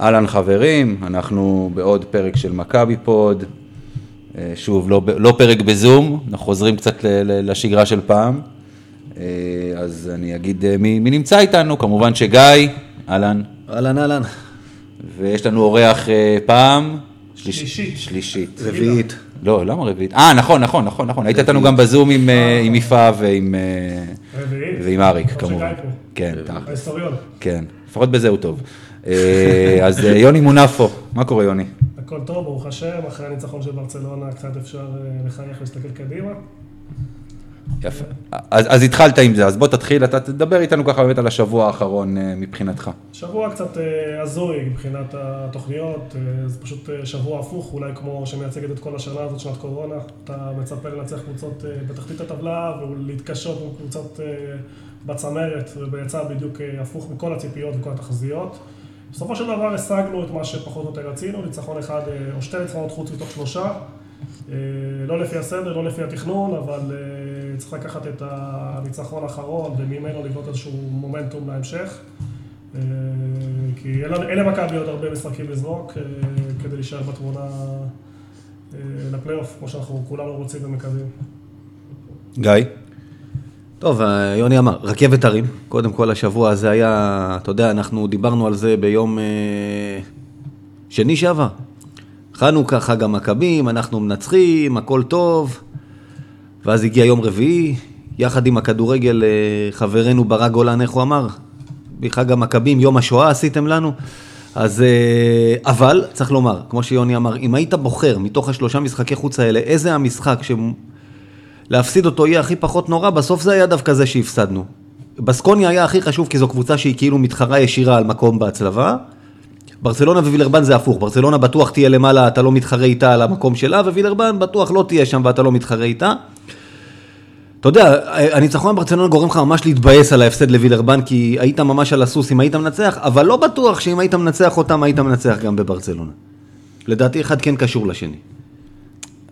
אהלן חברים, אנחנו בעוד פרק של מכבי פוד. אה, שוב, לא, לא פרק בזום, אנחנו חוזרים קצת לשגרה של פעם. אה, אז אני אגיד אה, מי, מי נמצא איתנו, כמובן שגיא, אהלן. אהלן אהלן. ויש לנו אורח פעם. שליש- שלישית. שלישית. רביעית. לא, למה רביעית? אה, נכון, נכון, נכון, נכון. היית איתנו גם בזום עם, יפה ועם, רביעית. ועם אריק, כמו כמובן. כן, תכל'ס. ההיסטוריון. כן, לפחות בזה הוא טוב. אה, אז אה, יוני מונפו, מה קורה יוני? הכל טוב, ברוך השם, אחרי הניצחון של ברצלונה קצת אפשר אה, לחייך ולהסתכל קדימה. יפה. אז, אז התחלת עם זה, אז בוא תתחיל, אתה תדבר איתנו ככה באמת על השבוע האחרון מבחינתך. שבוע קצת הזוי מבחינת התוכניות, זה פשוט שבוע הפוך, אולי כמו שמייצגת את כל השנה הזאת, שנת קורונה. אתה מצפה לנצח קבוצות בתחתית הטבלה ולהתקשות עם קבוצות בצמרת, ויצא בדיוק הפוך מכל הציפיות וכל התחזיות. בסופו של דבר השגנו את מה שפחות או יותר רצינו, ניצחון אחד אה, או שתי ניצחונות חוץ מתוך שלושה. אה, לא לפי הסדר, לא לפי התכנון, אבל אה, צריך לקחת את הניצחון האחרון וממנו לבנות איזשהו מומנטום להמשך. כי אין למכבי עוד הרבה משחקים לזרוק כדי להישאר בתמונה לפלייאוף, כמו שאנחנו כולנו רוצים ומקווים. גיא? טוב, אה, יוני אמר, רכבת הרים. קודם כל, השבוע הזה היה, אתה יודע, אנחנו דיברנו על זה ביום אה, שני שעבר. חנוכה, חג המכבים, אנחנו מנצחים, הכל טוב. ואז הגיע יום רביעי, יחד עם הכדורגל, אה, חברנו ברק גולן, איך הוא אמר? בחג המכבים, יום השואה עשיתם לנו. אז, אבל, צריך לומר, כמו שיוני אמר, אם היית בוחר מתוך השלושה משחקי חוץ האלה, איזה המשחק ש... להפסיד אותו יהיה הכי פחות נורא, בסוף זה היה דווקא זה שהפסדנו. בסקוניה היה הכי חשוב כי זו קבוצה שהיא כאילו מתחרה ישירה על מקום בהצלבה. ברצלונה ווילרבן זה הפוך, ברצלונה בטוח תהיה למעלה, אתה לא מתחרה איתה על המקום שלה, ווילרבן בטוח לא תהיה שם ואתה לא מתחרה איתה. אתה יודע, הניצחון בברצלונה גורם לך ממש להתבאס על ההפסד לווילרבן, כי היית ממש על הסוס אם היית מנצח, אבל לא בטוח שאם היית מנצח אותם, היית מנצח גם בברצלונה. לדעתי אחד כן קשור לשני.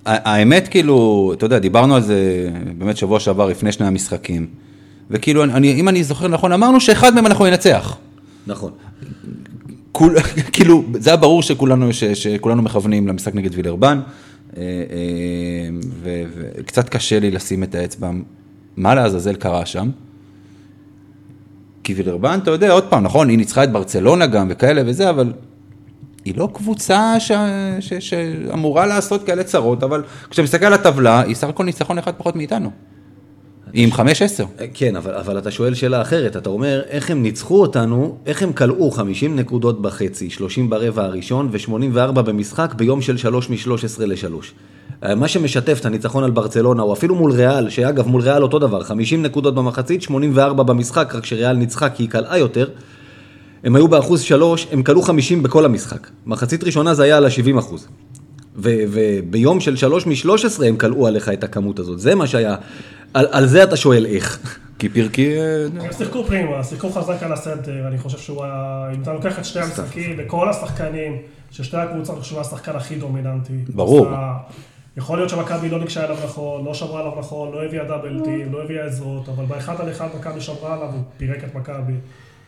האמת, כאילו, אתה יודע, דיברנו על זה באמת שבוע שעבר לפני שני המשחקים, וכאילו, אני, אם אני זוכר נכון, אמרנו שאחד מהם אנחנו ננצח. נכון. כול, כאילו, זה היה ברור שכולנו, ש, שכולנו מכוונים למשחק נגד וילרבן, אה, אה, וקצת קשה לי לשים את האצבע, מה לעזאזל קרה שם. כי וילרבן, אתה יודע, עוד פעם, נכון, היא ניצחה את ברצלונה גם וכאלה וזה, אבל היא לא קבוצה ש... ש... שאמורה לעשות כאלה צרות, אבל כשאתה מסתכל על הטבלה, היא סך הכל ניצחון אחד פחות מאיתנו. עם 5-10. כן, אבל, אבל אתה שואל שאלה אחרת, אתה אומר, איך הם ניצחו אותנו, איך הם כלאו 50 נקודות בחצי, 30 ברבע הראשון ו-84 במשחק ביום של 3 מ-13 ל-3. מה שמשתף את הניצחון על ברצלונה, או אפילו מול ריאל, שאגב, מול ריאל אותו דבר, 50 נקודות במחצית, 84 במשחק, רק שריאל ניצחה כי היא קלעה יותר. הם היו באחוז 3, הם כלו 50 בכל המשחק. מחצית ראשונה זה היה על ה-70 אחוז. ו- וביום של 3 מ-13 הם כלאו עליך את הכמות הזאת, זה מה שהיה, על, על זה אתה שואל איך. כי פירקי... אה, הם שיחקו פרימה, שיחקו חזק על הסנטר, אני חושב שהוא היה, אם אתה לוקח את שני המשחקים וכל השחקנים, ששתי הקבוצות, אני חושב שהוא השחקן הכי דומיננטי. ברור. אז ה- יכול להיות שמכבי לא ניגשה אליו נכון, לא שמרה עליו נכון, לא הביאה דאבלטים, לא הביאה עזרות, אבל באחד על אחד מכבי שמרה עליו, הוא פירק את מכבי.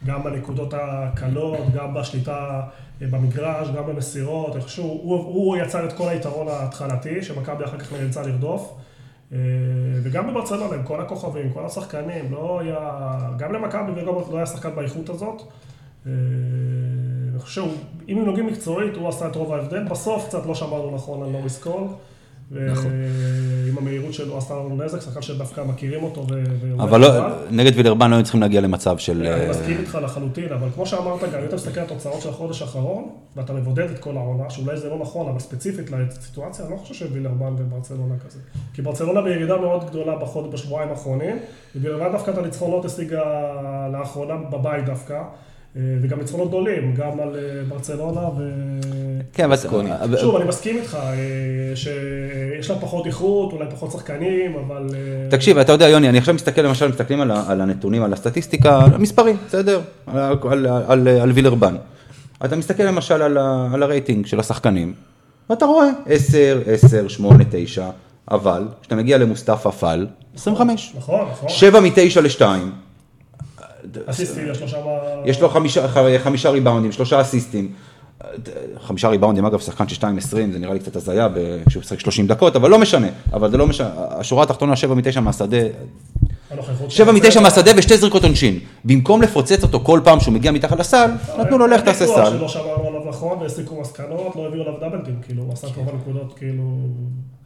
גם בנקודות הקלות, גם בשליטה אה, במגרש, גם במסירות, שהוא הוא, הוא יצר את כל היתרון ההתחלתי, שמכבי אחר כך נאלצה לרדוף. אה, וגם בברצלונה, עם כל הכוכבים, כל השחקנים, לא היה, גם למכבי וגם לא היה שחקן באיכות הזאת. אה, אני חושב אם נוגעים מקצועית, הוא עשה את רוב ההבדל. בסוף קצת לא שמרנו נכון על נוריס קול. נכון. ועם המהירות שלו עשה לנו נזק, שחקן שדווקא מכירים אותו. אבל לא. נגד וילרבן לא היו צריכים להגיע למצב של... אני אה, מסכים איתך לחלוטין, אבל כמו שאמרת גם, אם אתה מסתכל על התוצאות של החודש האחרון, ואתה מבודד את כל העונה, שאולי זה לא נכון, אבל ספציפית לסיטואציה, אני לא חושב שווילרבן וברצלונה כזה. כי ברצלונה בירידה מאוד גדולה בשבועיים האחרונים, ווילרבן דווקא את הניצחונות השיגה לאחרונה בבית דווקא, וגם ניצחונות גדולים, גם על אה, ברצלונה ו... כן, אבל... שוב, אני מסכים איתך, אה, שיש לה פחות איכות, אולי פחות שחקנים, אבל... אה, תקשיב, אתה יודע, יוני, אני עכשיו מסתכל, למשל, מסתכלים על, הנתונים, על הסטטיסטיקה, על המספרים, בסדר? על, על, על, על וילרבן. אתה מסתכל למשל על, ה, על הרייטינג של השחקנים, ואתה רואה 10, 10, 8, 9, אבל כשאתה מגיע למוסטפא פאל, 25. נכון, נכון. 7 מ-9 ל-2, אסיסטים, יש לו שם... יש לו חמישה, חמישה ריבאונדים, שלושה אסיסטים. חמישה ריבאונדים, אגב, שחקן של 2.20, זה נראה לי קצת הזיה כשהוא משחק 30 דקות, אבל לא משנה, אבל זה לא משנה, השורה התחתונה, 7 מ-9 מהשדה, הנוכחות 7 של- מ-9 מהשדה ושתי זריקות עונשין. במקום לפוצץ אותו כל פעם שהוא מגיע מתחת לסל, נתנו לו לך תעשה סל. שלא שמרנו עליו נכון, והסיקו מסקנות, לא הביאו עליו double team, כאילו, הוא עשה כמובן נקודות, כאילו,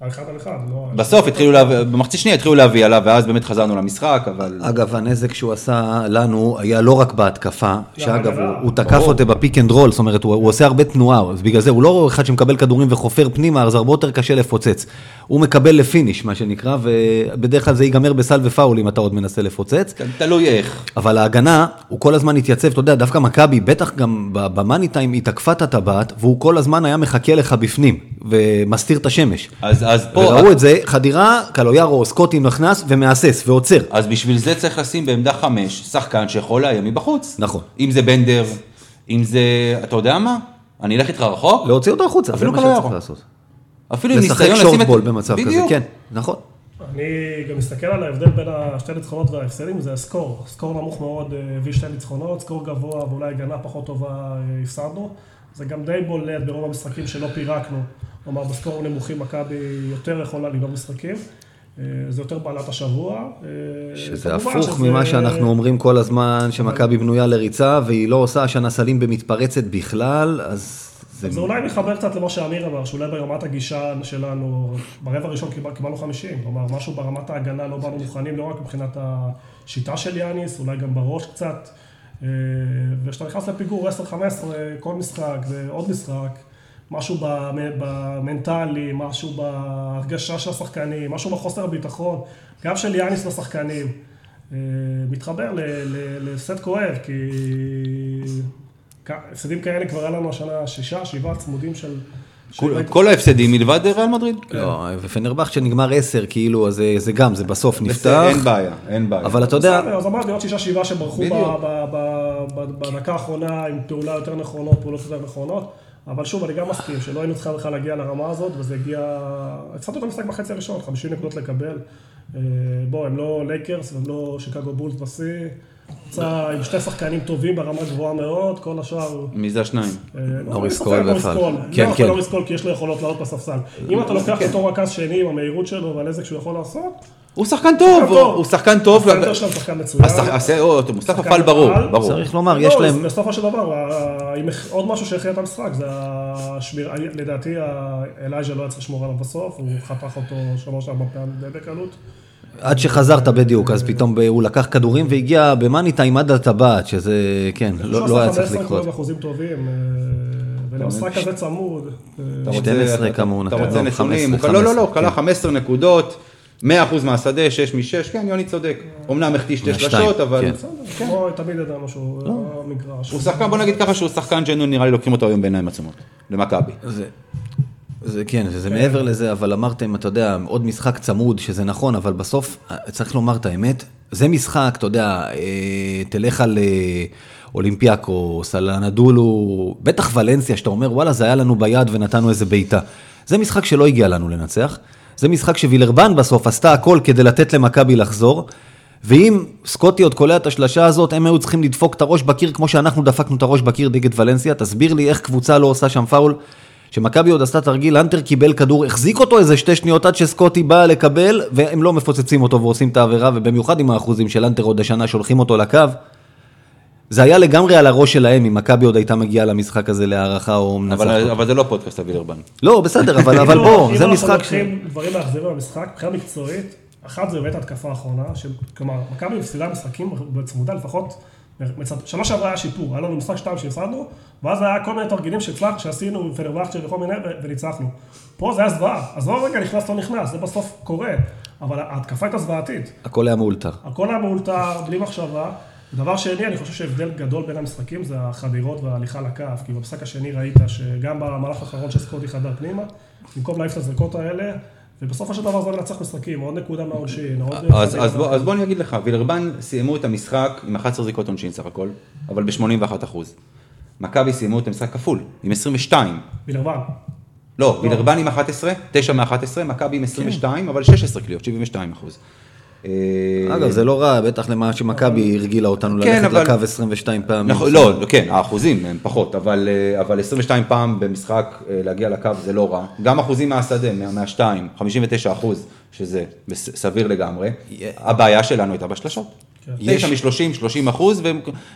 אחד על אחד, לא... בסוף התחילו להביא, במחצית שנייה התחילו להביא עליו, ואז באמת חזרנו למשחק, אבל... אגב, הנזק שהוא עשה לנו היה לא רק בהתקפה, שאגב, בהגנה. הוא, הוא תקף אותה בפיק אנד רול, זאת אומרת, הוא, הוא עושה הרבה תנועה, אז בגלל זה הוא לא אחד שמקבל כדורים וחופר פנימה, אז הרבה יותר קשה לפוצץ. הוא מקבל לפיניש, מה שנקרא, ובדרך כלל זה ייגמר בסל ופאול אם אתה עוד מנסה לפוצץ. תלוי איך. אבל ההגנה, הוא כל הזמן התייצב, אתה יודע, דווקא מכבי, בטח גם ב- במאני טיים, היא תקפה את הטבעת, והוא כל הזמן היה מחכה לך בפנים, ומסתיר את השמש. אז, אז פה... וראו את זה, חדירה, קלויארו, סקוטי נכנס ומהסס ועוצר. אז בשביל זה צריך לשים בעמדה חמש, שחקן שיכול לאיים מבחוץ. נכון. אם זה בנדר, אם זה, אתה יודע מה? אני אלך איתך רחוק, להוציא אותו החוצה, אפילו קלויארו. אפילו עם לשחק ניסיון לשים את... שורטבול במצב כזה. כן, נכון. אני גם מסתכל על ההבדל בין השתי ניצחונות וההפסדים, זה הסקור. סקור נמוך מאוד אה, הביא שתי ניצחונות, סקור גבוה ואולי הגנה פחות טובה אה, הפסדנו. זה גם די בולט ברוב המשחקים שלא פירקנו. כלומר, בסקור נמוכים מכבי יותר יכולה לגנוב משחקים. אה, זה יותר בעלת השבוע. אה, שזה הפוך שזה- ממה שאנחנו אומרים כל הזמן, שמכבי בנויה לריצה, והיא לא עושה השנה סלים במתפרצת בכלל, אז זה... זה אולי מתחבר קצת למה שאמיר אמר, שאולי ברמת הגישה שלנו, ברבע הראשון קיבל- קיבלנו 50, כלומר משהו ברמת ההגנה לא באנו מוכנים, לא רק מבחינת השיטה של יאניס, אולי גם בראש קצת, אה, וכשאתה נכנס לפיגור 10-15 כל משחק ועוד משחק, משהו במ- במנטלי, משהו בהרגשה של השחקנים, משהו בחוסר הביטחון, גם של יאניס לשחקנים, אה, מתחבר ל- ל- לסט כואב, כי הפסדים כאלה כבר היה לנו השנה שישה, שבעה צמודים של... כל- ההפסדים מלבד ריאל מדריד. לא, ופנרבכט שנגמר 10, כאילו, אז זה- זה גם, זה בסוף נפתח. אין בעיה, אין בעיה. אבל אתה יודע, בסדר, אז אמרתי עוד שישה, שבעה שברחו ב- בדיוק. ב- ב- ב- בדקה האחרונה עם פעולה יותר נכונות, פעולות יותר נכונות. אבל שוב, אני גם מסכים שלא היינו צריכים בכלל להגיע לרמה הזאת, וזה הגיע... הפסדנו את המשחק בחצי הראשון, 50 נקודות לקבל. אה, בוא, הם לא לייקרס, הם לא שיקגו בולס בשיא. קבוצה עם שתי שחקנים טובים ברמה גבוהה מאוד, כל השאר... מי זה השניים? אה, לא, נוריס קול. קול. כן, לא, כן. נוריס קול, כי יש לו יכולות לעלות בספסל. אם אתה לוקח אותו רכז שני עם המהירות שלו והנזק שהוא יכול לעשות, הוא שחקן טוב, הוא- שחקן טוב. הסנטר שלהם שחקן מצוין. הס- או, מוסטפא שחקן פל ברור. ברור. צריך לומר, לא, יש להם... בסופו של דבר, עוד משהו שהכריע את המשחק, זה השמיר... לדעתי, ה- אלייז'ה לא היה צריך לשמור עליו בסוף, הוא חתך אותו שלוש ארבע פעמים די בקלות. עד שחזרת בדיוק, אז פתאום הוא לקח כדורים והגיע במאני טיים עד הטבעת, שזה, כן, לא לא היה צריך 15 לקרות. אחוזים טובים, אה, ולמשחק כזה צמוד. אה, אתה רוצה- 12 אתה- כמה הוא אתה? רוצה לא, נתונים? 15, הוא- לא, לא, לא, הוא 15, כלה כן. 15 נקודות, 100% מהשדה, 6 מ-6, כן, יוני צודק. אמנם החטיא שתי שלשות, אבל... כן. בסדר, כמו תמיד ידענו שהוא לא מגרש. הוא שחקן, בוא נגיד ככה שהוא שחקן ג'נואין, נראה לי לוקחים אותו היום בעיניים עצומות. למכבי. זה, זה כן, זה מעבר לזה, אבל אמרתם, אתה יודע, עוד משחק צמוד, שזה נכון, אבל בסוף, אה, צריך לומר את האמת, זה משחק, אתה יודע, אה, תלך על אה, אולימפיאקוס, על הנדולו, בטח ולנסיה, שאתה אומר, וואלה, זה היה לנו ביד ונתנו איזה בעיטה. זה משחק שלא הגיע לנו לנצח, זה משחק שווילרבן בסוף עשתה הכל כדי לתת למכבי לחזור. ואם סקוטי עוד קולע את השלשה הזאת, הם היו צריכים לדפוק את הראש בקיר כמו שאנחנו דפקנו את הראש בקיר נגד ולנסיה. תסביר לי איך קבוצה לא עושה שם פאול. שמכבי עוד עשתה תרגיל, אנטר קיבל כדור, החזיק אותו איזה שתי שניות עד שסקוטי בא לקבל, והם לא מפוצצים אותו ועושים את העבירה, ובמיוחד עם האחוזים של אנטר עוד השנה שולחים אותו לקו. זה היה לגמרי על הראש שלהם, אם מכבי עוד הייתה מגיעה למשחק הזה להערכה או מנצחת. אבל אבל זה לא פודקאסט אבילרבן. לא, בסדר, אבל, אבל בוא, אם זה אנחנו משחק ש... לוקחים דברים מאכזבים במשחק, מבחינה מקצועית, אחת זה באמת התקפה האחרונה, של- כלומר, מכבי מפסידה משחקים בצמודה לפחות, מצד- שנה שעברה היה שיפור, היה לנו משחק שתיים שהפסדנו, ואז היה כל מיני תרגילים שהצלח- שעשינו עם פנרבכצ'ה וכל מיני, ו- וניצחנו. פה זה היה זוועה, אז לא רגע נכנס לא נכנס, זה בסוף קורה, אבל ההתקפה הייתה זוועתית. הכל היה מאולתר. הכל היה מאולתר, בלי מחשבה. דבר שני, אני חושב שהבדל גדול בין המשחקים זה החדירות וההליכה לכף, כי במשחק השני ראית שגם במהלך האחרון שסקוטי חדר פנימה, במקום להעיף את הזריקות האלה, ובסופו של דבר זה לנצח משחקים, עוד נקודה מהעונשין, עוד... אז, אז, בוא, אז בוא אני אגיד לך, וילרבן סיימו את המשחק עם 11 זריקות עונשין סך הכל, אבל ב-81 אחוז. מכבי סיימו את המשחק כפול, עם 22. בלבן. לא, וילרבן עם 11, 9 מ-11, מכבי עם 22, אבל 16 קליעות, 72 אחוז. אה, אגב, זה לא רע, בטח למה שמכבי הרגילה אותנו כן, ללכת אבל- לקו 22 פעמים. נכון, לא, כן, האחוזים הם פחות, אבל, אה, אבל 22 פעם במשחק אה, להגיע לקו זה לא רע. גם אחוזים מהשדה, מה- מהשתיים, 59 אחוז, שזה סביר לגמרי. הבעיה שלנו הייתה בשלשות. כן. יש שם 30, 30 אחוז,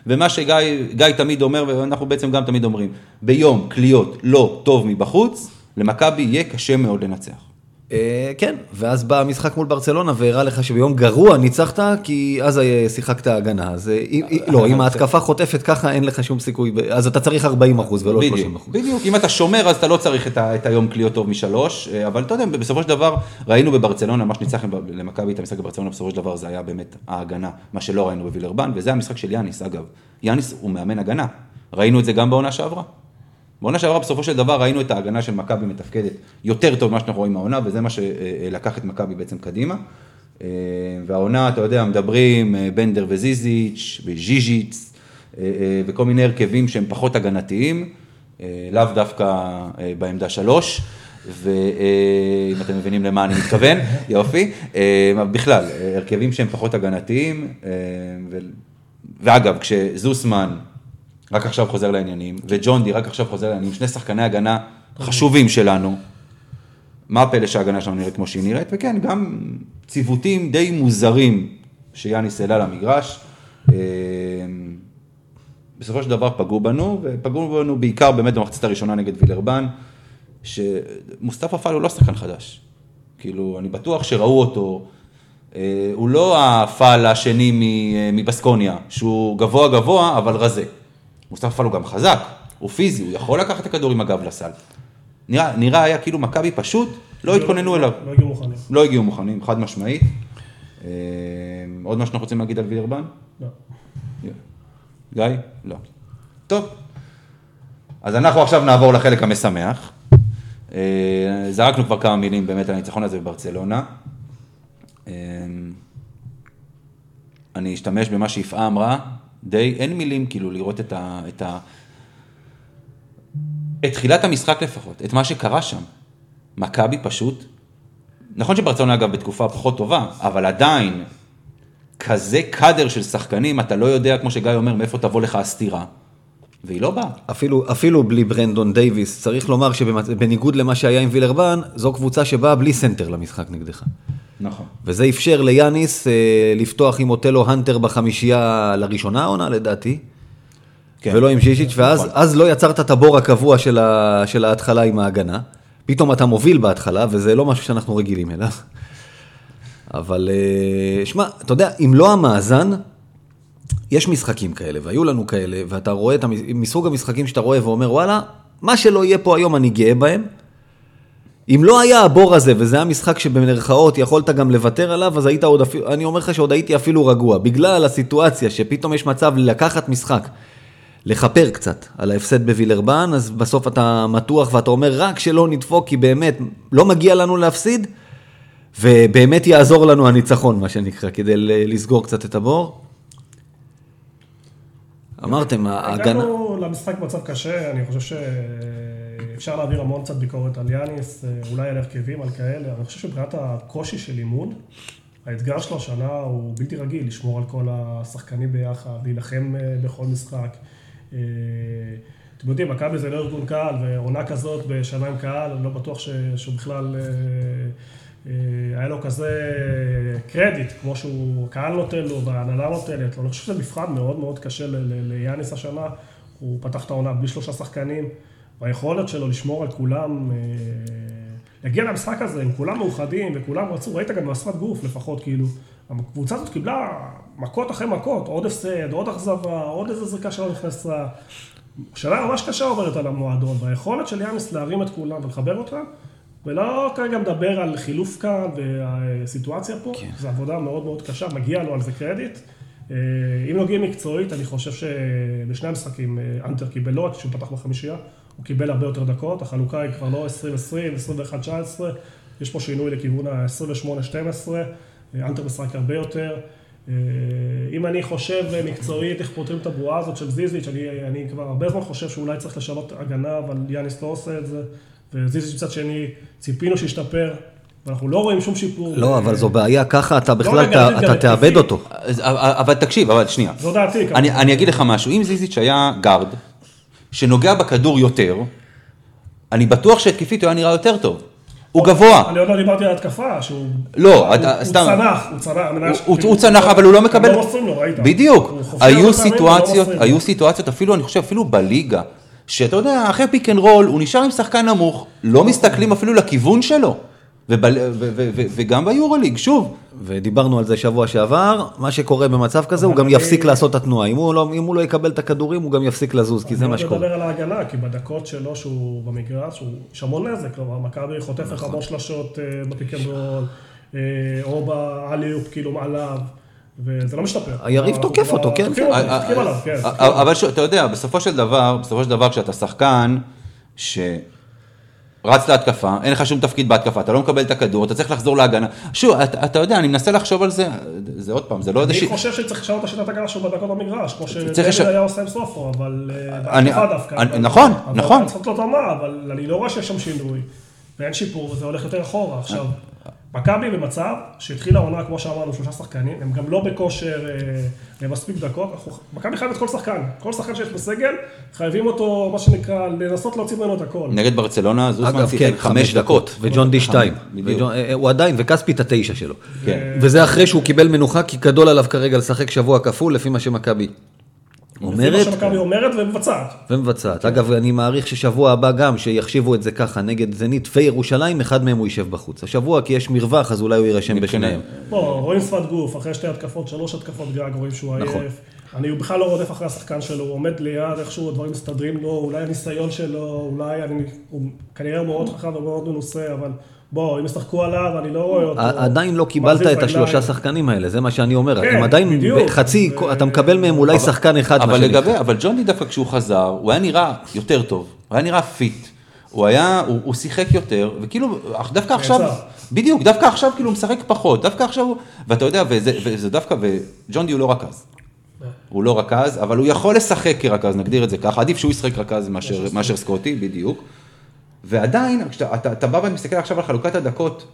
ומה שגיא גיא תמיד אומר, ואנחנו בעצם גם תמיד אומרים, ביום קליעות לא טוב מבחוץ, למכבי יהיה קשה מאוד לנצח. אה, כן, ואז בא המשחק מול ברצלונה והראה לך שביום גרוע ניצחת, כי אז אה, שיחקת הגנה. אז אה, לא, אם ההתקפה חוטפת ככה, אין לך שום סיכוי, אז אתה צריך 40 אחוז ולא 30 בדיוק, אחוז. בדיוק, אם אתה שומר אז אתה לא צריך את, היום קליעות טוב משלוש, אבל אתה יודע, בסופו של דבר ראינו בברצלונה, מה שניצח למכבי את המשחק בברצלונה, בסופו של דבר זה היה באמת ההגנה, מה שלא ראינו בווילרבן, וזה המשחק של יאניס אגב. יאניס הוא מאמן הגנה, ראינו את זה גם בעונה שעברה. בעונה שעברה בסופו של דבר ראינו את ההגנה של מכבי מתפקדת יותר טוב ממה שאנחנו רואים העונה, וזה מה שלקח את מכבי בעצם קדימה. אה, והעונה, אתה יודע, מדברים, אה, בנדר וזיזיץ' וז'יז'יץ, אה, וכל מיני הרכבים שהם פחות הגנתיים, לאו דווקא בעמדה שלוש. ואם אתם מבינים למה אני מתכוון, יופי. בכלל, הרכבים שהם פחות הגנתיים, ו- ואגב, כשזוסמן רק עכשיו חוזר לעניינים, וג'ונדי רק עכשיו חוזר לעניינים, שני שחקני הגנה חשובים שלנו, מה הפלא שההגנה שלנו נראית כמו שהיא נראית, וכן, גם ציוותים די מוזרים שיאניס העלה למגרש. אה, בסופו של דבר פגעו בנו, ופגעו בנו בעיקר באמת במחצית הראשונה נגד וילרבן, שמוסטפא פאל הוא לא שחקן חדש. כאילו, אני בטוח שראו אותו, אה, הוא לא הפאל השני אה, מבסקוניה, שהוא גבוה גבוה, אבל רזה. מוסטפא פאל הוא גם חזק, הוא פיזי, הוא יכול לקחת את הכדור עם הגב לסל. נראה, נראה היה כאילו מכבי פשוט לא התכוננו אליו. לא הגיעו מוכנים. לא הגיעו מוכנים, חד משמעית. אה, עוד מה שאנחנו רוצים להגיד על וילרבן? לא. גיא? לא. טוב. אז אנחנו עכשיו נעבור לחלק המשמח. אה, זרקנו כבר כמה מילים באמת על הניצחון הזה בברצלונה. אה, אני אשתמש במה שיפעה אמרה, די אין מילים כאילו לראות את ה... את ה... את תחילת המשחק לפחות, את מה שקרה שם. מכבי פשוט, נכון שברצלונה אגב בתקופה פחות טובה, אבל עדיין, כזה קאדר של שחקנים, אתה לא יודע, כמו שגיא אומר, מאיפה תבוא לך הסטירה. והיא לא באה. אפילו, אפילו בלי ברנדון דייוויס, צריך לומר שבניגוד למה שהיה עם וילרבן, זו קבוצה שבאה בלי סנטר למשחק נגדך. נכון. וזה אפשר ליאניס אה, לפתוח עם אוטלו הנטר בחמישייה לראשונה העונה לדעתי, כן. ולא עם ז'יז'יץ', ואז נכון. אז לא יצרת את הבור הקבוע של, ה, של ההתחלה עם ההגנה. פתאום אתה מוביל בהתחלה, וזה לא משהו שאנחנו רגילים אליו. אבל אה, שמע, אתה יודע, אם לא המאזן, יש משחקים כאלה, והיו לנו כאלה, ואתה רואה את המס- מסוג המשחקים שאתה רואה ואומר, וואלה, מה שלא יהיה פה היום אני גאה בהם. אם לא היה הבור הזה, וזה היה משחק שבמרכאות יכולת גם לוותר עליו, אז היית עוד אפילו, אני אומר לך שעוד הייתי אפילו רגוע. בגלל הסיטואציה שפתאום יש מצב לקחת משחק, לכפר קצת על ההפסד בווילרבן, אז בסוף אתה מתוח ואתה אומר, רק שלא נדפוק, כי באמת לא מגיע לנו להפסיד, ובאמת יעזור לנו הניצחון, מה שנקרא, כדי לסגור קצת את הבור. אמרתם, ההגנה... הגענו למשחק במצב קשה, אני חושב שאפשר להעביר המון קצת ביקורת על יאניס, אה, אולי על הרכבים, על כאלה. אני חושב שמבחינת הקושי של אימון, האתגר שלו השנה הוא בלתי רגיל, לשמור על כל השחקנים ביחד, להילחם אה, בכל משחק. אה, אתם יודעים, מכבי זה לא ארגון קהל, ועונה כזאת בשנה עם קהל, אני לא בטוח שהוא בכלל... היה לו כזה קרדיט, כמו שהוא, קהל נותן לו וההנהלה נותנת לו. אני חושב שזה מבחן מאוד מאוד קשה ליאניס השנה. הוא פתח את העונה בלי שלושה שחקנים, והיכולת שלו לשמור על כולם, אה, להגיע למשחק הזה, עם כולם מאוחדים וכולם רצו, ראית גם מהשפת גוף לפחות, כאילו. הקבוצה הזאת קיבלה מכות אחרי מכות, עוד הפסד, עוד אכזבה, עוד איזה זריקה שלא נכנסה. שנה ממש קשה עוברת על המועדון, והיכולת של יאניס להרים את כולם ולחבר אותם, ולא כרגע מדבר על חילוף כאן והסיטואציה פה, כן. זו עבודה מאוד מאוד קשה, מגיע לו על זה קרדיט. אה, אם נוגעים מקצועית, אני חושב שבשני המשחקים אה, אנטר קיבל לא רק כשהוא פתח בחמישייה, הוא קיבל הרבה יותר דקות, החלוקה היא כבר לא 20-20, 21-19, יש פה שינוי לכיוון ה-28-12, אנטר משחק הרבה יותר. אה, אם אני חושב מקצועית איך פותרים את הבועה הזאת של זיזיץ', אני, אני כבר הרבה זמן חושב שאולי צריך לשנות הגנה, אבל יאניס לא עושה את זה. וזיזיץ' מצד שני, ציפינו שישתפר, ואנחנו לא רואים שום שיפור. לא, אבל זו בעיה, ככה אתה בכלל, רגע, אתה-. תאבד אותו. אבל- תקשיב, אבל שנייה. זו דעתי. אני, אני אגיד לך משהו, אם זיזיץ' היה גארד, שנוגע בכדור יותר, אני בטוח שהתקפית הוא היה נראה יותר טוב. הוא גבוה. אני עוד לא דיברתי על התקפה, שהוא... לא, אתה- הוא סתם. צנח, הוא צנח. הוא, כאילו, הוא צנח, אבל הוא לא מקבל... לא מוסרים לו, ראית? בדיוק. היו ולא סיטואציות. היו סיטואציות, אפילו, אני חושב, אפילו בליגה, שאתה יודע, אחרי פיק אנד רול, הוא נשאר עם שחקן נמוך, לא מסתכלים אפילו לכיוון שלו. ובל- ו- ו- ו- וגם ביורוליג, שוב, ודיברנו על זה שבוע שעבר, מה שקורה במצב כזה, הוא גם אני- יפסיק לעשות את התנועה. אם הוא לא- אם הוא לא יקבל את הכדורים, הוא גם יפסיק לזוז, כי זה אני מה עוד שקורה. מדבר על ההגנה, כי בדקות שלו שהוא במגרש, יש המון נזק, כלומר, מכבי חוטפת נכון. המון שלשות אה, בפיק אנד רול, אה, או באליופ, כאילו מעליו, וזה לא משתפר. היריב תוקף אותו, כן, תוקפים כן. תוקפים עליו, כן. אה, אה, אבל אתה יודע, בסופו של דבר, בסופו של דבר, כשאתה שחקן שרץ להתקפה, אין לך שום תפקיד בהתקפה, אתה לא מקבל את הכדור, אתה צריך לחזור להגנה. שוב, אתה, אתה יודע, אני מנסה לחשוב על זה, זה עוד פעם, זה לא איזה אני ש... חושב שצריך לשנות את השיטת הגנה שלו בדקות במגרש, כמו שדניאל היה עושה עם סופו, אבל אה, אני- בהתקפה דווקא. אני- אבל- נכון, אבל נכון. אבל אני לא רואה שיש שם שינוי, ואין שיפור, וזה הולך יותר אחורה. עכשיו, מכבי במצב שהתחילה העונה, כמו שאמרנו, שלושה שחקנים, הם גם לא בכושר אה, למספיק דקות, אנחנו- מכבי חייבת כל שחקן, כל שחקן שיש בסגל, חייבים אותו, מה שנקרא, לנסות להוציא ממנו את הכל. נגד ברצלונה, זוסמן אגב, שיחק כן, חמש דקות. וג'ון די שתיים. וג'ון- אה, הוא עדיין, וכספי את התשע שלו. כן. וזה אחרי שהוא קיבל מנוחה, כי גדול עליו כרגע לשחק שבוע כפול, לפי מה שמכבי לפי מה אומרת שמכבי אומרת ומבצעת. ומבצעת. אגב, אני מעריך ששבוע הבא גם, שיחשיבו את זה ככה, נגד זנית וירושלים, אחד מהם הוא יישב בחוץ. השבוע, כי יש מרווח, אז אולי הוא יירשם בשניהם. בוא, רואים שפת גוף, אחרי שתי התקפות, שלוש התקפות גג, רואים שהוא עייף. נכון. אני בכלל לא רודף אחרי השחקן שלו, הוא עומד ליד, איכשהו הדברים מסתדרים לו, אולי הניסיון שלו, אולי אני, הוא כנראה מאוד חכם ומאוד מנוסה, אבל בוא, אם ישחקו עליו, אני לא רואה אותו. עדיין לא קיבלת את השלושה. שחקנים האלה, זה מה שאני אומר. כן, הם עדיין ו- אתה מקבל מהם אולי שחקן אחד, אבל. לגבי, אבל ג'ון די דווקא כשהוא חזר, הוא היה נראה יותר טוב, הוא היה נראה fit. הוא היה, הוא, הוא שיחק יותר, וכאילו, דווקא עכשיו, בדיוק, דווקא עכשיו כאילו הוא משחק פחות, דווקא עכשיו, הוא- ואתה יודע, וזה, וזה דווקא, וג'ון די הוא לא רכז. הוא לא רכז, אבל הוא יכול לשחק כרכז, נגדיר את זה ככה, עדיף שהוא ישחק רכז מאשר, מאשר סקוטי, בדיוק. ועדיין, כשאתה אתה, אתה בא ומסתכל עכשיו על חלוקת הדקות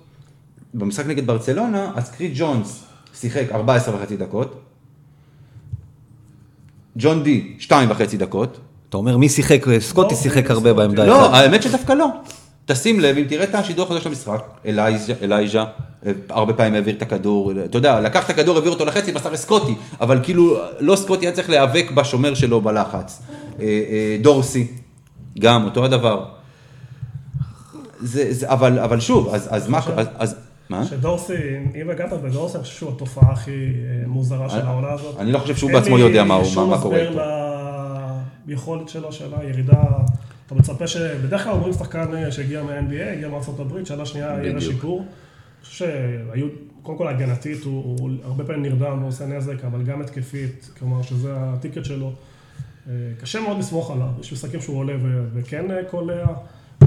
במשחק נגד ברצלונה, אז קריט ג'ונס שיחק 14 וחצי דקות, ג'ון די, שתיים וחצי דקות. אתה אומר, מי שיחק? סקוטי לא, שיחק. הרבה בעמדה לא, אחת. האמת שדווקא לא. תשים לב, אם תראה את השידור החדש של המשחק, אלייז'ה, אלייז'ה, אה, הרבה פעמים העביר את הכדור, אתה יודע, לקח את הכדור, העביר אותו לחצי, מסר לסקוטי, אבל כאילו, לא סקוטי היה צריך להיאבק בשומר שלו בלחץ. אה, אה, דורסי, גם, אותו הדבר. זה, זה, אבל, אבל שוב, אז, אז מה, אז, אז, מה? שדורסי, אם הגעת בדורסי, אני חושב שהוא התופעה הכי אה, מוזרה של העונה הזאת. אני לא חושב שהוא אין בעצמו לי יודע מה הוא- שום מה- קורה הסבר ליכולת שלו, של הירידה. אתה מצפה ש... בדרך כלל אומרים שחקן אה, שהגיע מה-NBA, הגיע הברית, שנה שנייה יהיה בדיוק. שיפור. אני חושב שהיו, קודם כל הגנתית, הוא, הוא הרבה פעמים נרדם ועושה נזק, אבל גם התקפית, כלומר שזה הטיקט שלו. אה, קשה מאוד לסמוך עליו, יש משחקים שהוא עולה וכן קולע,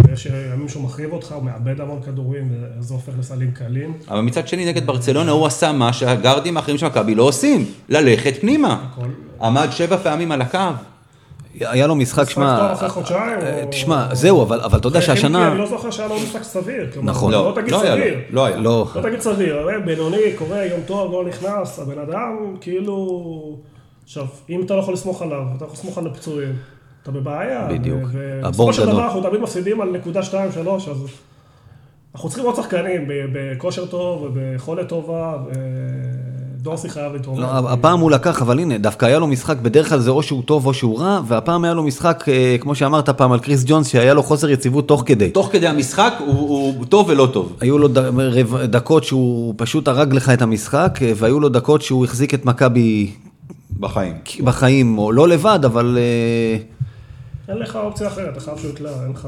ויש ימים שהוא מחריב אותך, הוא מאבד המון כדורים, וזה הופך לסלים קלים. אבל מצד שני, נגד ברצלונה, הוא עשה מה שהגארדים האחרים של מכבי לא עושים, ללכת פנימה. הכל. עמד שבע פעמים על הקו. היה לו משחק, שמע, אה, או- תשמע, זהו, אבל אבל אתה יודע אחרי שהשנה... חילופי, אני לא זוכר שהיה לו משחק סביר. נכון. לא תגיד לא היה לו, סביר. לא היה. לא, לא תגיד סביר, בינוני, קורה, יום טוב, לא נכנס, הבן אדם, כאילו... עכשיו, אם אתה לא יכול לסמוך עליו, אתה יכול לסמוך על הפצועים, אתה בבעיה. בדיוק. הבור ובסופו של. דבר אנחנו תמיד מפסידים על נקודה 2, 3, אז אנחנו צריכים עוד שחקנים בכושר טוב וביכולת טובה, ודורסי חייב לתרום. לא, הפעם הוא לקח, אבל הנה, דווקא היה לו משחק, בדרך כלל זה או שהוא טוב או שהוא רע, והפעם היה לו משחק, אה, כמו שאמרת פעם על קריס ג'ונס, שהיה לו חוסר יציבות תוך כדי. תוך כדי המשחק הוא, הוא טוב ולא טוב. היו לו ד- רב- דקות שהוא פשוט הרג לך את המשחק, אה, והיו לו דקות שהוא החזיק את מכבי בחיים. בחיים, או לא לבד, אבל... אין לך אופציה אחרת, אתה חייב שהוא יקלע, אין לך...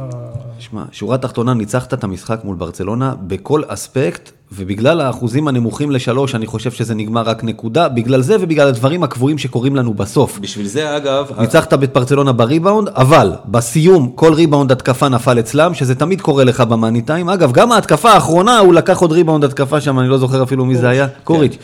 שמע, שורה תחתונה, ניצחת את המשחק מול ברצלונה בכל אספקט, ובגלל האחוזים הנמוכים לשלוש, אני חושב שזה נגמר רק נקודה, בגלל זה ובגלל הדברים הקבועים שקורים לנו בסוף. בשביל זה אגב, ניצחת את ברצלונה בריבאונד, אבל בסיום כל ריבאונד התקפה נפל אצלם, שזה תמיד קורה לך במאני טיים. אגב, גם ההתקפה האחרונה, הוא לקח עוד ריבאונד התקפה שם, אני לא זוכר אפילו מי זה היה, קוריץ'.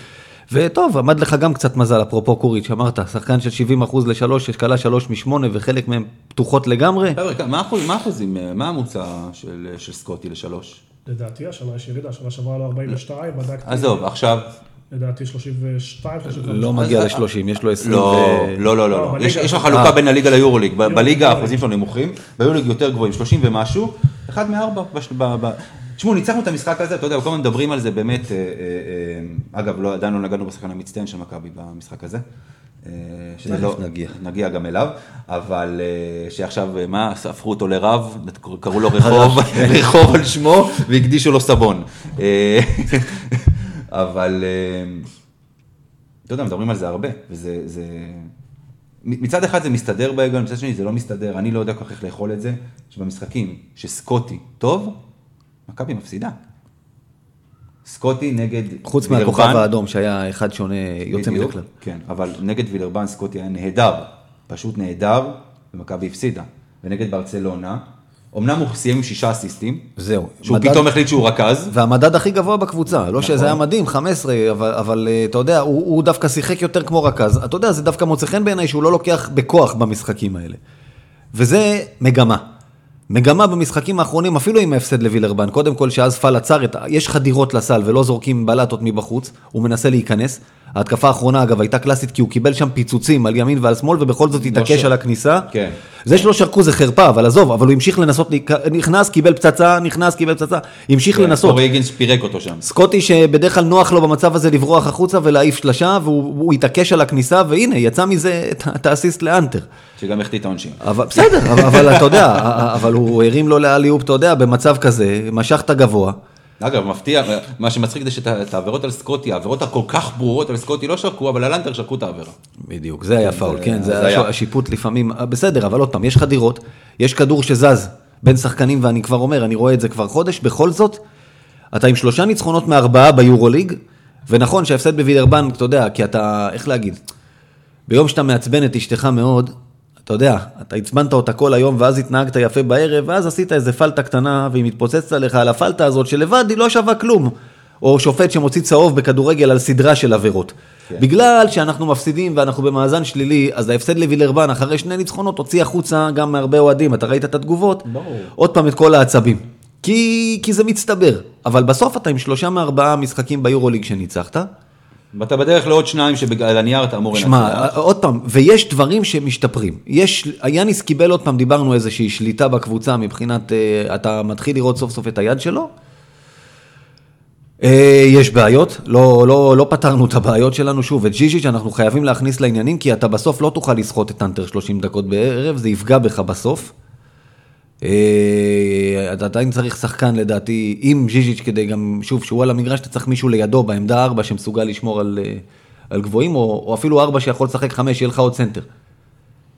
וטוב, עמד לך גם קצת מזל, אפרופו קוריץ', אמרת, שחקן של 70 אחוז לשלוש, שכלה שלוש משמונה, וחלק מהם פתוחות לגמרי. חבר'ה, מה האחוז- מה האחוזים, מה הממוצע של, של סקוטי לשלוש? לדעתי השנה יש ירידה, שנה שעברה לו 42, בדקתי, עזוב, עכשיו, לדעתי 32, 35. לא מגיע ל-30, יש לו 20 לא, ו... לא, לא, לא, לא, בליגה. יש יש לך חלוקה אה. בין הליגה ליורוליג, ב- בליגה. האחוזים שלו נמוכים, ביורוליג יותר גבוהים, 30 ומשהו, אחד מארבע. תשמעו, ניצחנו את המשחק הזה, אתה יודע, כל הזמן מדברים על זה באמת, אה, אה, אה, אגב, לא- עדיין לא נגענו בשחקן המצטיין של מכבי במשחק הזה. שזה לא- נגיע. נגיע גם אליו, אבל שעכשיו, מה, הפכו אותו לרב, קראו לו רחוב, רחוב על שמו, והקדישו לו סבון. אבל, אתה יודע, מדברים על זה הרבה, וזה, זה... מצד אחד זה מסתדר בהיגיון, מצד שני זה לא מסתדר, אני לא יודע כל כך איך לאכול את זה, שבמשחקים שסקוטי טוב, מכבי מפסידה. סקוטי נגד חוץ וילרבן, מהכוכב האדום, שהיה אחד שונה, יוצא מן הכלל. כן, אבל נגד וילרבן סקוטי היה נהדר, פשוט נהדר, ומכבי הפסידה. ונגד ברצלונה, אמנם הוא סיים עם שישה אסיסטים, זהו. שהוא מדד- פתאום החליט שהוא רכז, והמדד הכי גבוה בקבוצה, לא נכון. שזה היה מדהים, 15, אבל, אבל אה, אתה יודע, הוא, הוא דווקא שיחק יותר כמו רכז. אתה יודע, זה דווקא מוצא חן בעיניי שהוא לא לוקח בכוח במשחקים האלה. וזה מגמה. מגמה במשחקים האחרונים, אפילו עם ההפסד לווילרבן, קודם כל שאז פאל עצר את, יש חדירות לסל ולא זורקים בלטות מבחוץ, הוא מנסה להיכנס. ההתקפה האחרונה אגב הייתה קלאסית כי הוא קיבל שם פיצוצים על ימין ועל שמאל ובכל זאת התעקש על הכניסה. כן. זה שלא שרקו זה חרפה, אבל עזוב, אבל הוא המשיך לנסות, נכנס, קיבל פצצה, נכנס, קיבל פצצה, המשיך לנסות. אורי היגינס פירק אותו שם. סקוטי שבדרך כלל נוח לו במצב הזה לברוח החוצה ולהעיף שלשה, והוא הוא התעקש על הכניסה, והנה, יצא מזה את- האסיסט לאנטר. שגם החטיא את העונשין. בסדר, אבל, אבל אתה יודע, אבל הוא הרים לו לאליופ, אתה יודע, במצב כזה, משך את הגבוה. אגב, מפתיע, מה שמצחיק זה שאת העבירות על סקוטי, העבירות הכל כך ברורות על סקוטי לא שרקו, אבל על אנטר שרקו את העבירה. בדיוק, זה היה פאול, כן, זה היה. השיפוט לפעמים, בסדר, אבל עוד פעם, יש חדירות, יש כדור שזז בין שחקנים, ואני כבר אומר, אני רואה את זה כבר חודש, בכל זאת, אתה עם שלושה ניצחונות מארבעה ביורוליג, ונכון שההפסד בווילרבן, אתה יודע, כי אתה, איך להגיד, ביום שאתה מעצבן את אשתך מאוד, אתה יודע, אתה עצבנת אותה כל היום, ואז התנהגת יפה בערב, ואז עשית איזה פלטה קטנה, והיא מתפוצצת עליך על הפלטה הזאת, שלבד היא לא שווה כלום. או שופט שמוציא צהוב בכדורגל על סדרה של עבירות. כן. בגלל שאנחנו מפסידים ואנחנו במאזן שלילי, אז ההפסד לווילרבן אחרי שני ניצחונות הוציא החוצה גם מהרבה אוהדים, אתה ראית את התגובות? ברור. עוד פעם את כל העצבים. כי, כי זה מצטבר. אבל בסוף אתה עם שלושה מארבעה משחקים ביורוליג שניצחת, ואתה בדרך לעוד שניים שעל הנייר אתה אמור שמע, לנצח. עוד פעם, ויש דברים שמשתפרים. יש, יאניס קיבל עוד פעם, דיברנו איזושהי שליטה בקבוצה מבחינת, אה, אתה מתחיל לראות סוף סוף את היד שלו. אה, יש בעיות, לא, לא, לא פתרנו את הבעיות שלנו. שוב, את ז'יז'יץ' אנחנו חייבים להכניס לעניינים, כי אתה בסוף לא תוכל לסחוט את אנטר 30 דקות בערב, זה יפגע בך בסוף. אה, אתה עדיין צריך שחקן לדעתי, עם ז'יז'יץ' כדי גם, שוב, שהוא על המגרש, אתה צריך מישהו לידו בעמדה 4 שמסוגל לשמור על, אה, על גבוהים, או, או אפילו 4 שיכול לשחק 5, שיהיה לך עוד סנטר.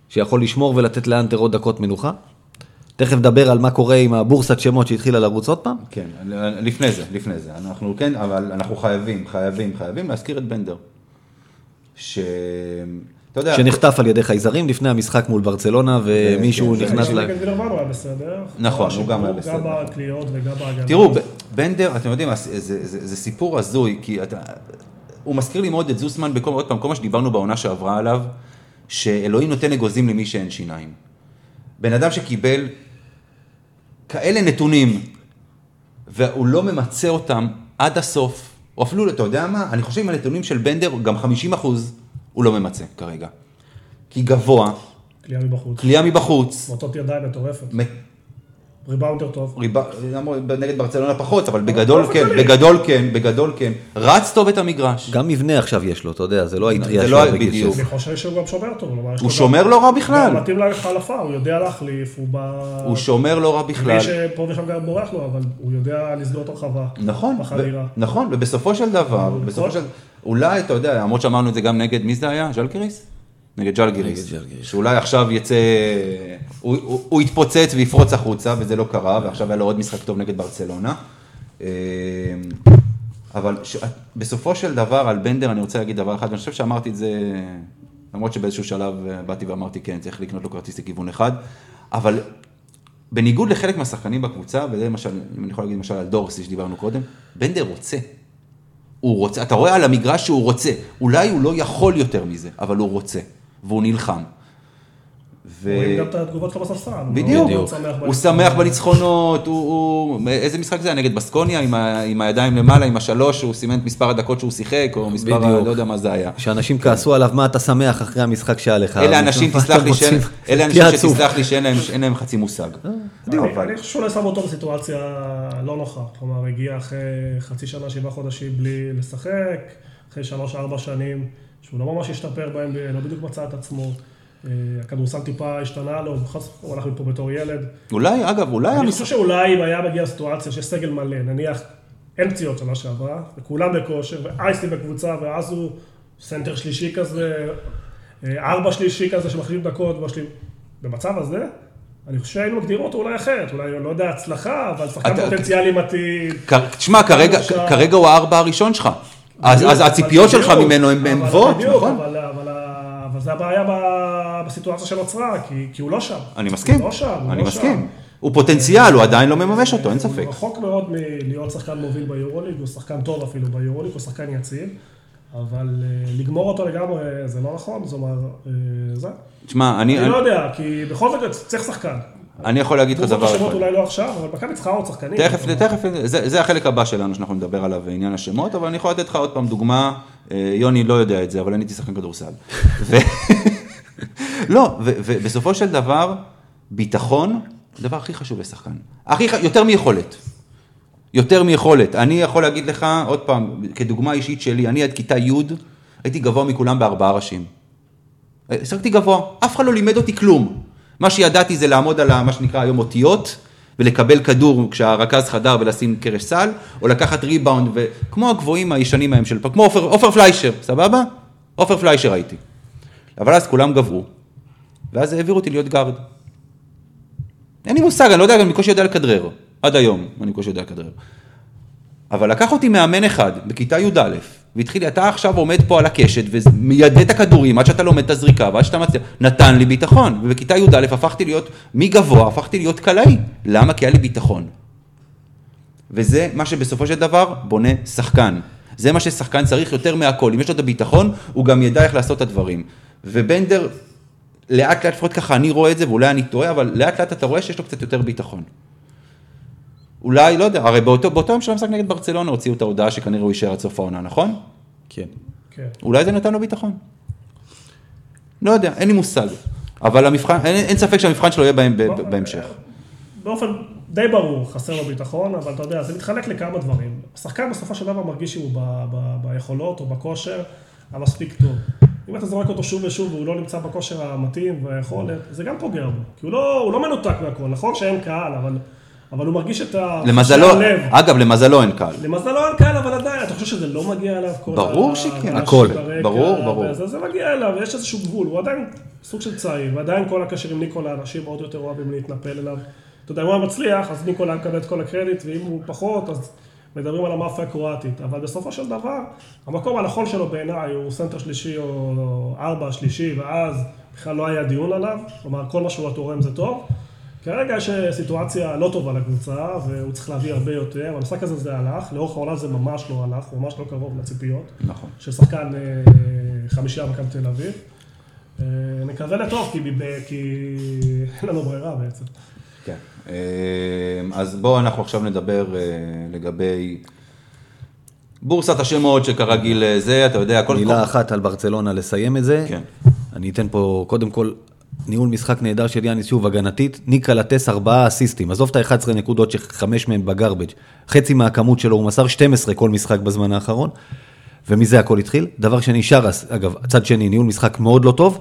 שיכול לשמור ולתת להנטר עוד דקות מנוחה. תכף נדבר על מה קורה עם הבורסת שמות שהתחילה לרוץ עוד פעם. כן, לפני זה, לפני זה. אנחנו כן, אבל אנחנו חייבים, חייבים, חייבים להזכיר את בנדר. ש... יודע... שנחטף על ידי חייזרים לפני המשחק מול ברצלונה, ומישהו כן, נכנס ל... נגד היה בסדר. נכון, הוא גם היה בסדר. גם בקליעות וגם בהגנה. תראו, בנדר, אתם יודעים, זה, סיפור הזוי, כי אתה, הוא מזכיר לי מאוד את זוסמן בכל, עוד פעם, כל מה שדיברנו בעונה שעברה עליו, שאלוהים נותן אגוזים למי שאין שיניים. בן אדם שקיבל כאלה נתונים, והוא לא ממצה אותם עד הסוף, או אפילו, אתה יודע מה, אני חושב עם הנתונים של בנדר, גם 50 אחוז הוא לא ממצה כרגע. כי גבוה, קליעה מבחוץ. כליאה מבחוץ, מוטות ידיים מטורפת. מ- ריבאונדר טוב. ריבה, למרות, נגד ברצלונה פחות, אבל בגדול באופן כן. בגדול כן, בגדול כן. רץ טוב את המגרש. גם מבנה עכשיו יש לו, אתה יודע, זה לא האטריה זה שלו לא- בגיל בדיוק. 16. אני חושב שהוא גם שומר טוב. הוא לו שומר לא רע בכלל. גם מתאים להחלפה, הוא יודע להחליף, הוא בא... הוא שומר לא רע בכלל. מי שפה ושם גם בורח לו, אבל הוא יודע לסגור את הרחבה. נכון, נכון, ובסופו של דבר. בסופו של... אולי, אתה יודע, למרות שאמרנו את זה גם נגד, מי זה היה? ז'לגיריס? נגד ג'לגיריס. שאולי עכשיו יצא, הוא, הוא, הוא יתפוצץ ויפרוץ החוצה, וזה לא קרה, ועכשיו היה לו עוד משחק טוב נגד ברצלונה. אה, אבל ש... בסופו של דבר, על בנדר אני רוצה להגיד דבר אחד, ואני חושב שאמרתי את זה, למרות שבאיזשהו שלב אה, באתי ואמרתי, כן, צריך לקנות לו כרטיס לכיוון אחד, אבל בניגוד לחלק מהשחקנים בקבוצה, וזה למשל, אם אני יכול להגיד למשל על דורסי שדיברנו קודם, בנדר רוצה. הוא רוצה, אתה רואה על המגרש שהוא רוצה, אולי הוא לא יכול יותר מזה, אבל הוא רוצה, והוא נלחם. ו... רואים גם את התגובות שלו בספסל. בדיוק, הוא שמח בניצחונות, הוא, הוא, איזה משחק זה היה נגד בסקוניה עם, ה, עם הידיים למעלה, עם השלוש, הוא סימן את מספר הדקות שהוא שיחק, או מספר, ה- בדיוק. לא יודע מה זה היה. שאנשים כעסו עליו, מה אתה שמח אחרי המשחק שהיה לך? אלה אנשים, תסלח לי, שאין-? אלה אנשים. שתסלח לי שאין להם, שאין להם חצי מושג. אני, אבל- אני חושב שאולי שם אותו בסיטואציה לא נוחה. כלומר, הגיע אחרי חצי שנה, שבעה חודשים בלי לשחק, אחרי שלוש-ארבע שנים, שהוא לא ממש השתפר בהם, לא בדיוק מצא את עצמו. אה, הכדורסל טיפה השתנה לו, זאת הוא הלך מפה בתור ילד. אולי, אגב, אולי אני. חושב שאולי אם היה מגיע לסיטואציה שיש סגל מלא, נניח אין פציעות שנה שעברה, וכולם בכושר, ואייסטי בקבוצה, ואז הוא סנטר שלישי כזה, אה, ארבע שלישי כזה שמחליף דקות, ומשלים. במצב הזה, אני חושב שהיינו מגדירים אותו אולי אחרת, אולי, לא יודע, הצלחה, אבל שחקן פוטנציאלי מתאים. תשמע, כרגע, הוא הארבע הראשון שלך. אז, הציפיות שלך ממנו הן גבוהות, נכון? אבל זה הבעיה בסיטואציה שנוצרה, כי, כי הוא לא שם. אני מסכים, הוא לא שם, הוא אני לא מסכים. שם. הוא פוטנציאל, הוא עדיין לא מממש אותו, אין ספק. הוא רחוק מאוד מלהיות שחקן מוביל ביורוליג, הוא שחקן טוב אפילו ביורוליג, הוא שחקן יציב, אבל אה, לגמור אותו לגמרי זה לא נכון, זאת אומרת, אה, זה. תשמע, אני, אני לא יודע, כי בכל זאת צריך שחקן. אני יכול להגיד לך דבר השמות אחד. אולי לא עכשיו, אבל מכבי צריכה עוד שחקנים. תכף, תכף, זה, זה החלק הבא שלנו שאנחנו נדבר עליו, עניין השמות, אבל אני יכול לתת לך עוד פעם דוגמה, אה, יוני לא יודע את זה, אבל אני הייתי שחקן כדורסל. ו... לא, ובסופו של דבר, ביטחון, הדבר הכי חשוב לשחקן. הכי, ח- יותר מיכולת. יותר מיכולת. אני יכול להגיד לך, עוד פעם, כדוגמה אישית שלי, אני עד כיתה י' הייתי גבוה מכולם בארבעה ראשים. שיחקתי גבוה, אף אחד לא לימד אותי כלום. מה שידעתי זה לעמוד על מה שנקרא היום אותיות, ולקבל כדור כשהרכז חדר ולשים קרש סל, או לקחת ריבאונד, וכמו הגבוהים הישנים ההם של פעם, כמו עופר, עופר פליישר, סבבה? עופר פליישר הייתי. אבל אז כולם גבהו, ואז העבירו אותי להיות גארד. אין לי מושג, אני לא יודע, אני בקושי יודע לכדרר. עד היום, אני בקושי יודע לכדרר. אבל לקח אותי מאמן אחד בכיתה י"א, והתחיל לי, אתה עכשיו עומד פה על הקשת ומיידה את הכדורים עד שאתה לומד את הזריקה ועד שאתה מצליח, נתן לי ביטחון. ובכיתה י"א הפכתי להיות, מגבוה הפכתי להיות קלעי. למה? כי היה לי ביטחון. וזה מה שבסופו של דבר בונה שחקן. זה מה ששחקן צריך יותר מהכל. אם יש לו את הביטחון, הוא גם ידע איך לעשות את הדברים. ובנדר, לאט לאט, לפחות ככה אני רואה את זה, ואולי אני טועה, אבל לאט לאט אתה רואה שיש לו קצת יותר ביטחון. אולי, לא יודע, הרי באותו, באותו יום של המשחק נגד ברצלונה הוציאו את ההודעה שכנראה הוא יישאר עד סוף העונה, נכון? כן. כן. אולי זה נתן לו ביטחון. לא יודע, אין לי מושג. אבל המבחן, אין, אין ספק שהמבחן שלו יהיה בהם, ב, ב, בהמשך. באופן די ברור, חסר לו ביטחון, אבל אתה יודע, זה מתחלק לכמה דברים. השחקן בסופו של דבר מרגיש שהוא ב- ב- ביכולות או בכושר המספיק טוב. אם אתה זורק אותו שוב ושוב והוא לא נמצא בכושר המתאים והיכולת, זה גם פוגע בו. כי הוא לא, הוא לא מנותק מהכל, נכון שאין קהל, אבל, אבל הוא מרגיש את ה... למזלו. אגב, למזלו אין קהל. למזלו אין קהל, אבל עדיין, אתה חושב שזה לא מגיע אליו כל ברור שכן, הכל. ברור, ברור. וזה, זה מגיע אליו, יש איזשהו גבול, הוא עדיין סוג של צעיר, ועדיין כל הקשר עם ניקולה, אנשים עוד יותר אוהבים להתנפל אליו. אתה יודע, אם הוא היה מצליח, אז ניקולה היה מקבל את כל הקרדיט, ואם הוא פחות, אז מדברים על המאפיה הקרואטית. אבל בסופו של דבר, המקום הנכון שלו בעיניי הוא סנטר שלישי או ארבע שלישי, ואז בכלל לא היה דיון עליו, כלומר, כל מה שהוא תורם זה טוב. כרגע יש סיטואציה לא טובה לקבוצה, והוא צריך להביא הרבה יותר. במשחק הזה זה הלך, לאורך העונה זה ממש לא הלך, הוא ממש לא קרוב לציפיות. נכון. של שחקן אה, חמישייה במכבי תל אביב. אה, נקווה לטוב, כי, ב- כי אין לנו ברירה בעצם. כן. אה, אז בואו אנחנו עכשיו נדבר אה, לגבי בורסת השמות שכרגיל אה, זה, אתה יודע, כל... מילה כל- אחת על ברצלונה לסיים את זה. כן. אני אתן פה, קודם כל, ניהול משחק נהדר של יאניס, שוב, הגנתית. ניקה לטס ארבעה אסיסטים. עזוב את ה-11 נקודות שחמש מהם בגרבג'. חצי מהכמות שלו, הוא מסר 12 כל משחק בזמן האחרון. ומזה הכל התחיל. דבר שני, שרס, אגב, צד שני, ניהול משחק מאוד לא טוב.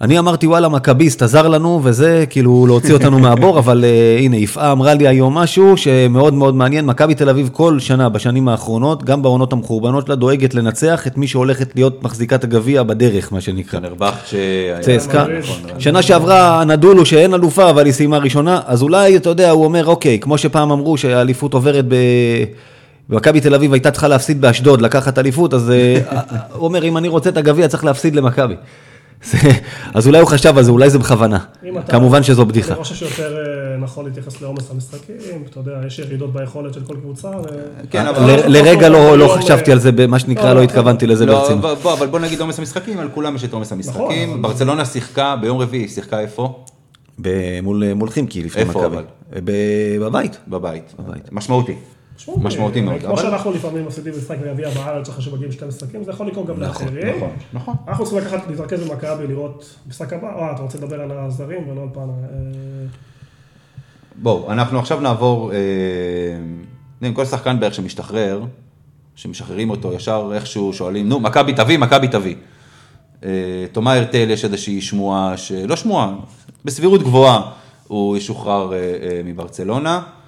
אני אמרתי, וואלה, מכביסט עזר לנו, וזה כאילו להוציא אותנו מהבור, אבל uh, הנה, יפעה אמרה לי היום משהו שמאוד מאוד מעניין. מכבי תל אביב כל שנה בשנים האחרונות, גם בעונות המחורבנות שלה, דואגת לנצח את מי שהולכת להיות מחזיקת הגביע בדרך, מה שנקרא. פנרבך שהיה... צסקה. נכון, שנה שעברה הנדולו שאין אלופה, אבל היא סיימה ראשונה, אז אולי, אתה יודע, הוא אומר, אוקיי, כמו שפעם אמרו שהאליפות עוברת ב... במכבי תל אביב הייתה צריכה להפסיד באשדוד, לקחת אליפות, אז אה, הוא אומר, אם אני רוצה את הגביע, צריך להפסיד למכבי. אז אולי הוא חשב על זה, אולי זה בכוונה. כמובן שזו בדיחה. אני חושב שיותר אה, נכון להתייחס לעומס המשחקים, אתה יודע, יש ירידות ביכולת של כל קבוצה. ו- כן, אה, אבל- לרגע לא לא חשבתי אה, על זה, מה שנקרא, לא, לא לא, התכוונתי לזה לא, ברצינות. בוא, אבל בוא נגיד עומס המשחקים, על כולם יש את עומס המשחקים. אבל- ברצלונה שיחקה ביום רביעי, שיחקה איפה? ב- מול חימקי לפני איפה מכבי. אבל? ב- בבית. בבית. בבית. משמעותי. משמעותי מאוד. כמו אבל- שאנחנו לפעמים מפסידים משחק גביע בארץ, אחרי שמגיעים שתי משחקים, זה יכול לקרות גם לאחרים. נכון, נכון. אנחנו צריכים לקחת, להתרכז במכבי, לראות משחק הבא, או, אתה רוצה לדבר על הזרים ולא על פעם... אה, בואו, אנחנו עכשיו נעבור, אה, יודעים, כל שחקן בערך שמשתחרר, שמשחררים אותו, ישר איכשהו שואלים, נו, מכבי תביא, מכבי תביא. אה, תומא הרטל יש איזושהי שמועה, לא שמועה, בסבירות גבוהה הוא ישוחרר אה, אה, מברצלונה, אה,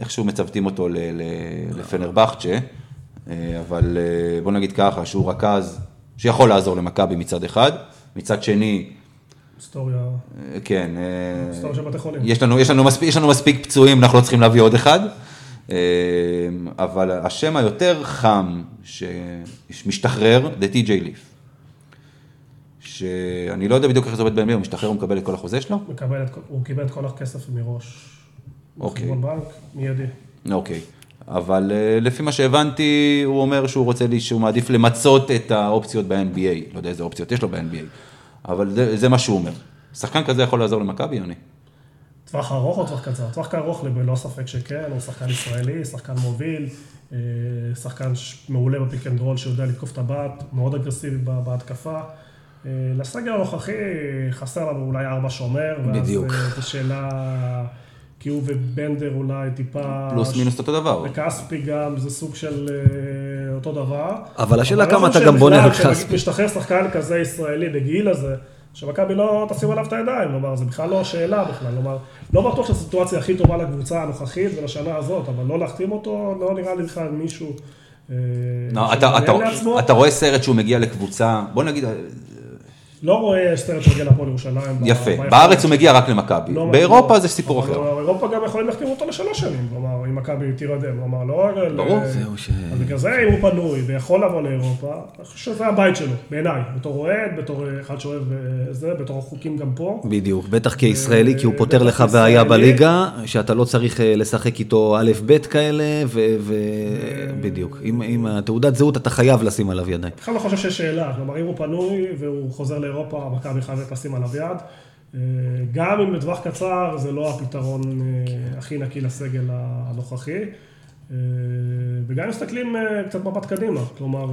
איכשהו מצוותים אותו ל- ל- לפנרבכצ'ה, אה, אבל אה, בוא נגיד ככה, שהוא רכז שיכול לעזור למכבי מצד אחד, מצד שני, היסטוריה, אה, כן, אה, היסטוריה של בתי חולים. יש לנו, יש, לנו מספיק, יש לנו מספיק פצועים, אנחנו לא צריכים להביא עוד אחד. אה, אבל השם היותר חם שמשתחרר, זה טי.ג'יי ליף. שאני לא יודע בדיוק איך זה עובד ב-NBA, הוא משתחרר, הוא מקבל את כל החוזה שלו? מקבל את הוא קיבל את כל הכסף מראש. אוקיי. בחשבון בנק, מיידי. אוקיי. אבל אה, לפי מה שהבנתי, הוא אומר שהוא רוצה, לי- שהוא מעדיף למצות את האופציות ב-NBA. לא יודע איזה אופציות יש לו ב-NBA. אבל זה, זה מה שהוא אומר. שחקן כזה יכול לעזור למכבי, יוני? טווח ארוך או טווח קצר? טווח ארוך ללא ספק שכן, הוא שחקן ישראלי, שחקן מוביל, אה, שחקן מעולה בפיק אנד רול שיודע לתקוף את הבת, מאוד אגרסיבי בהתקפה. אה, לסגל הנוכחי חסר לנו אולי ארבע שומר, ואז זו שאלה, כי הוא ובנדר אולי טיפה... פלוס מינוס אותו דבר. וכספי גם, זה סוג של אה, אותו דבר. אבל השאלה כמה אתה גם בונה על כספי. כשמשתחרר שחקן כזה ישראלי בגיל הזה, שמכבי לא תשים עליו את הידיים, כלומר, זה בכלל לא שאלה בכלל, כלומר, לא בטוח שהסיטואציה הכי טובה לקבוצה הנוכחית ולשנה הזאת, אבל לא להחתים אותו, לא נראה לי בכלל מישהו... אה, לא, אתה, אתה. אתה רואה סרט שהוא מגיע לקבוצה, בוא נגיד, לא רואה סרט שמגיע לפועל ירושלים. יפה, בארץ הוא מגיע רק למכבי, לא באירופה מגיע. זה סיפור אחר. באירופה גם יכולים להחתים אותו לשלוש שנים, כלומר, אם מכבי תירדם, כלומר, לא... ברור. ל- זהו ש- אז בגלל זה, אם הוא פנוי ויכול לבוא לאירופה, אני חושב שזה הבית שלו, בעיניי, בתור אוהד, בתור אחד שאוהב אה, זה, בתור החוקים גם פה. בדיוק, בטח כישראלי, כי הוא פותר לך בעיה. בליגה, שאתה לא צריך אה, לשחק איתו א', ב' כאלה, ובדיוק. עם עם התעודת זהות אתה חייב לשים עליו ידיים. בכלל לא חושב שיש שאלה, כלומר, אם הוא פנוי והוא חוזר לאירופה, מכבי חייבת לשים עליו יד. אה, גם אם בטווח קצר זה לא הפתרון אה, הכי נקי לסגל הנוכחי. אה, וגם אם מסתכלים קצת מבט קדימה, כלומר,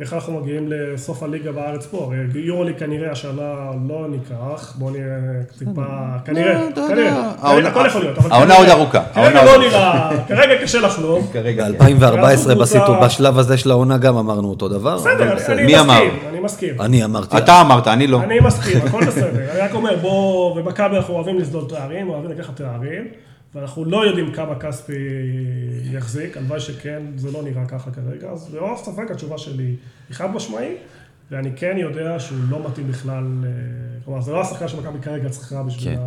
איך אנחנו מגיעים לסוף הליגה בארץ פה? הרי יורולי כנראה השנה לא ניקח, בואו נהיה טיפה, כנראה, אתה יודע, כנראה, העונה- הכל יכול להיות, העונה כנראה- עוד ארוכה, העונה כרגע עוד לא. נראה, כרגע קשה לחלום. כרגע, כן. ב-2014 קבוצה- בסיטו, בשלב הזה של העונה גם אמרנו אותו דבר. בסדר, בסדר. אני מי מסכים, אמר? אני מסכים. אני אמרתי, אתה אמרת, אני לא. אני מסכים, הכל בסדר. אני רק אומר, בוא, במכבי אנחנו אוהבים לסדול תארים, אוהבים לקחת תארים, ואנחנו לא יודעים כמה כספי יחזיק, הלוואי שכן, זה לא נראה ככה כרגע, אז ללא ספק התשובה שלי היא חד משמעית, ואני כן יודע שהוא לא מתאים בכלל, אה, כלומר, זה לא השחקן שמכבי כרגע צריכה בשביל כן.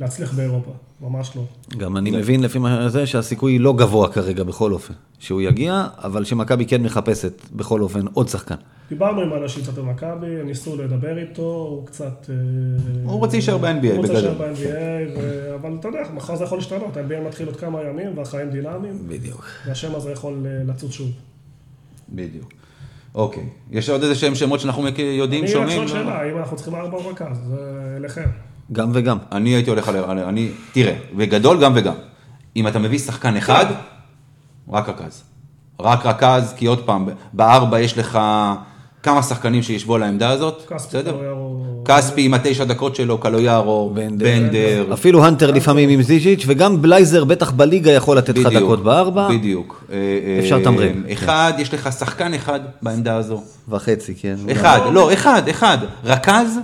להצליח באירופה, ממש לא. גם אני מבין לפי מה זה שהסיכוי לא גבוה כרגע בכל אופן, שהוא יגיע, אבל שמכבי כן מחפשת בכל אופן עוד שחקן. דיברנו עם אנשים קצת במכבי, ניסו לדבר איתו, הוא קצת... אה, הוא רוצה להישאר ב-NBA, הוא רוצה להישאר בגדול. ב-NBA, ו- אבל אתה יודע, מחר זה יכול להשתנות, ה-NBA מתחיל עוד כמה ימים, והחיים דינמיים, בדיוק. והשם הזה יכול אה, לצוץ שוב. בדיוק. אוקיי. יש עוד איזה שהם שמות שאנחנו יודעים, אני רק שומעים? שואל שאלה, האם אנחנו צריכים ארבע רכז? זה אליכם. גם וגם. אני הייתי הולך על... על- אני, תראה, בגדול גם וגם. אם אתה מביא שחקן אחד, רק רכז. רק רכז, כי עוד פעם, בארבע יש לך כמה שחקנים שישבו על העמדה הזאת, כספי, בסדר? כספי עם התשע דקות שלו, קלויארו, בנדר. בנדר. אפילו הנטר לפעמים עם זיז'יץ', וגם בלייזר בטח בליגה יכול לתת לך דקות בארבע. בדיוק. אה, אה, אפשר לתמרן. אחד, יש לך שחקן אחד בעמדה הזו. וחצי, כן. אחד, לא, אחד, אחד. רכז,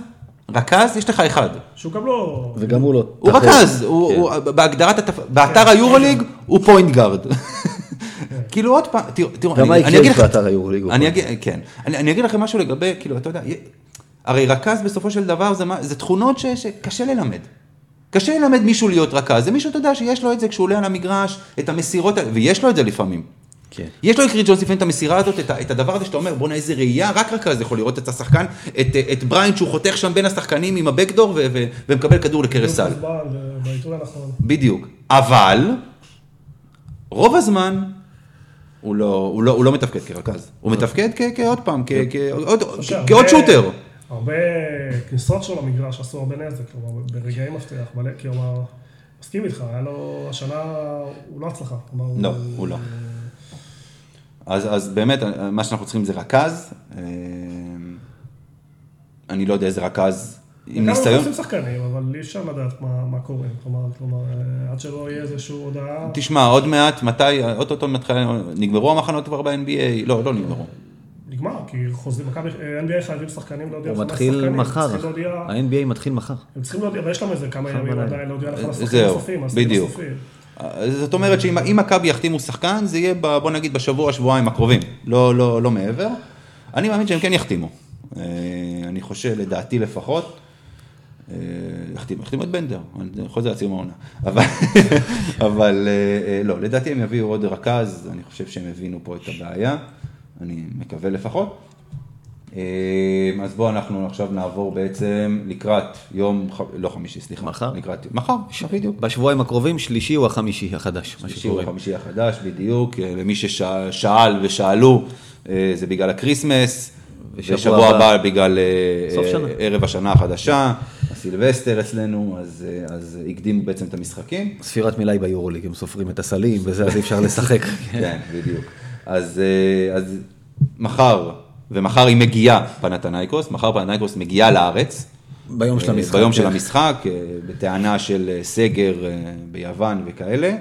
רכז, יש לך אחד. שהוא גם לא... וגם הוא לא... הוא. רכז, הוא- כן. בהגדרת, באתר היורוליג הוא point guard. כאילו עוד פעם, תראו, גם אני- אגיד יקרה לך, באתר היורוליג? כן, אני אני אגיד לכם משהו לגבי, כאילו, אתה יודע, הרי רכז בסופו של דבר זה מה- זה תכונות ש- שקשה ללמד. קשה ללמד מישהו להיות רכז, זה מישהו, אתה יודע, שיש לו את זה כשהוא עולה על המגרש, את המסירות, ויש לו את זה לפעמים. כן. יש לו לכריס ג'ונס לפעמים את המסירה הזאת, את, את הדבר הזה שאתה אומר, בואנה איזה ראייה, רק רכז יכול לראות את השחקן, את, את בריינט שהוא חותך שם בין השחקנים עם ה backdoor ו- ו- ומקבל כדור לקראת סל. בזמן, בעיתוי הנכון. בדיוק. אבל, רוב הזמן, הוא לא, הוא לא, הוא לא מתפקד כרכז. הוא מתפקד כעוד פעם, כ- כ- עוד- חושב, כעוד שוטר. הרבה כניסות שלו למגרש עשו הרבה נזק, כלומר, ברגעי מפתח, מלא, כלומר, מסכים איתך, היה לו, השנה, הוא לא הצלחה. כלומר, לא, הוא לא. אז, אז באמת, מה שאנחנו צריכים זה רכז. אה, אני לא יודע איזה רכז עם כמה ניסיון. מחפשים שחקנים, אבל אי אפשר לדעת מה, מה קורה. כלומר, כלומר, אה, עד שלא יהיה איזושהי הודעה, תשמע, עוד מעט, מתי, אוטוטו מתחיל, נגמרו המחנות כבר ב-NBA? לא, לא נגמרו. נגמר, כי חוזרים, מכבי, אה, NBA חייבים שחקנים להודיע. הוא חמש מתחיל מחר, ה-NBA מתחיל מחר. הם צריכים להודיע, ויש להם איזה כמה ימים. עדיין להודיע לך על השחקנים זהו, הסופיים, בדיוק. הסופיים. זאת אומרת שאם אם מכבי יחתימו שחקן, זה יהיה, ב- בוא נגיד, בשבוע, שבועיים הקרובים. לא, לא, לא מעבר. אני מאמין שהם כן יחתימו. אה, אני חושב, לדעתי לפחות, אה, יחתימו, יחתימו את בנדר, אני חוזר לסיום העונה. אבל, אה, אה, לא, לדעתי הם יביאו עוד רכז, אני חושב שהם הבינו פה את הבעיה, אני מקווה לפחות. אה, אז בואו אנחנו עכשיו נעבור בעצם לקראת יום, לא חמישי, סליחה. מחר? לקראת, מחר, בדיוק. בשבועיים הקרובים, שלישי הוא החמישי החדש, מה שלישי הוא. החמישי החדש, בדיוק, אה, למי ששאל ושאלו, אה, זה בגלל ה Christmas, ושבוע הבא- בגלל אה, אה. ערב השנה החדשה, הסילבסטר אצלנו, אז אה, אז הקדימו בעצם את המשחקים. ספירת מלאי ביורוליג, הם סופרים את הסלים וזה, אז אי אפשר לשחק. כן, בדיוק. אז אז מחר, ומחר היא מגיעה, פנתנייקוס, מחר פנתנייקוס מגיעה לארץ. ביום של המשחק. ביום של כן. המשחק, בטענה של סגר ביוון וכאלה.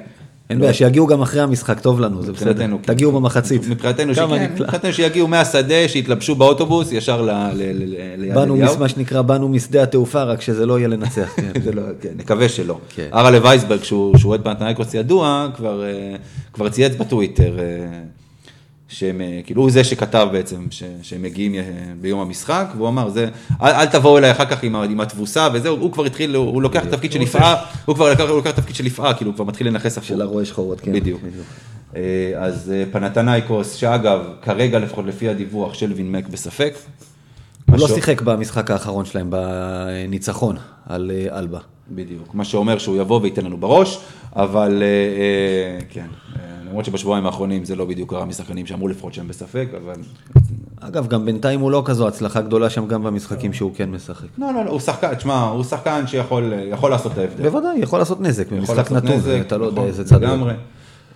אין בעיה, שיגיעו גם אחרי המשחק, טוב לנו, זה בסדר. כן. תגיעו במחצית. מבחינתנו. מבחינתנו שיגיעו מהשדה, שיתלבשו באוטובוס ישר ליד אליהו. מה שנקרא, באנו משדה התעופה, רק שזה לא יהיה לנצח. כן. לא, כן, נקווה שלא. ארלה וייסברג, שהוא אוהד פנתנייקוס ידוע, כבר, אה, כבר צייץ בטוויטר, אה, שהם, אה, כאילו הוא זה שכתב בעצם, ש- שהם מגיעים אה, ביום המשחק, והוא אמר, זה, אל, אל תבואו אליי אחר כך עם, עם התבוסה וזהו, הוא כבר התחיל, הוא, הוא לוקח תפקיד של יפעה, הוא כבר לקח, הוא לוקח תפקיד של יפעה, כאילו הוא כבר מתחיל לנכס הפוך. של הרואה שחורות, כן. בדיוק. אה, אז פנתנייקוס, שאגב, כרגע לפחות לפי הדיווח של וינמק בספק. הוא לא שיחק במשחק האחרון שלהם, בניצחון על אלבה. בדיוק, מה שאומר שהוא יבוא וייתן לנו בראש, אבל כן, למרות שבשבועיים האחרונים זה לא בדיוק קרה משחקנים שאמרו לפחות שהם בספק, אבל... אגב, גם בינתיים הוא לא כזו הצלחה גדולה שם גם במשחקים שהוא כן משחק. לא, לא, לא, הוא שחקן, תשמע, הוא שחקן שיכול יכול לעשות את ההבדל. בוודאי, יכול לעשות נזק במשחק נתון, אתה לא יודע נכון, איזה צד. לגמרי.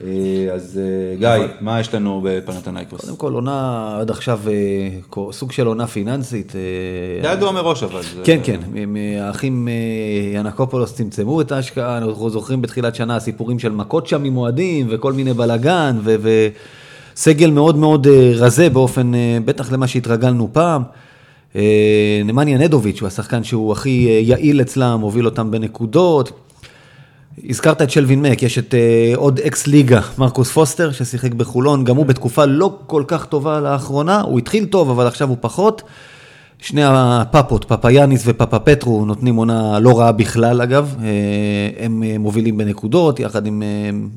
אה, אז אה, גיא, מה יש לנו בפנתנייקוס? קודם כל, עונה עד עכשיו, אה, סוג של עונה פיננסית. זה ידוע מראש אבל. כן, כן, האחים ינקופולוס צמצמו את ההשקעה, אנחנו זוכרים בתחילת שנה סיפורים של מכות שם עם אוהדים וכל מיני בלאגן, וסגל מאוד מאוד רזה באופן, בטח למה שהתרגלנו פעם. נמניה נדוביץ' הוא השחקן שהוא הכי יעיל אצלם, הוביל אותם בנקודות. הזכרת את שלווין מק, יש את אה, עוד אקס ליגה, מרקוס פוסטר, ששיחק בחולון, גם הוא בתקופה לא כל כך טובה לאחרונה, הוא התחיל טוב, אבל עכשיו הוא פחות. שני הפאפות, פפאיאניס ופאפה פטרו, נותנים עונה לא רעה בכלל אגב, אה, הם אה, מובילים בנקודות, יחד עם,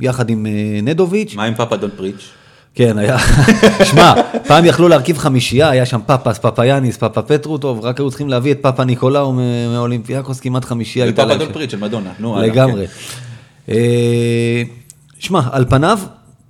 יחד עם נדוביץ'. מה עם Papa Don't Preach? כן, היה, שמע, פעם יכלו להרכיב חמישייה, היה שם פאפס, פפאיאניס, פאפה פטרו, טוב, רק היו צריכים להביא את פאפה ניקולאו מאולימפיאקוס, כמעט חמישייה. הייתה ופאפה להם שם. Preach של מדונה. נו, לגמרי. כן. אה, שמע, על פניו,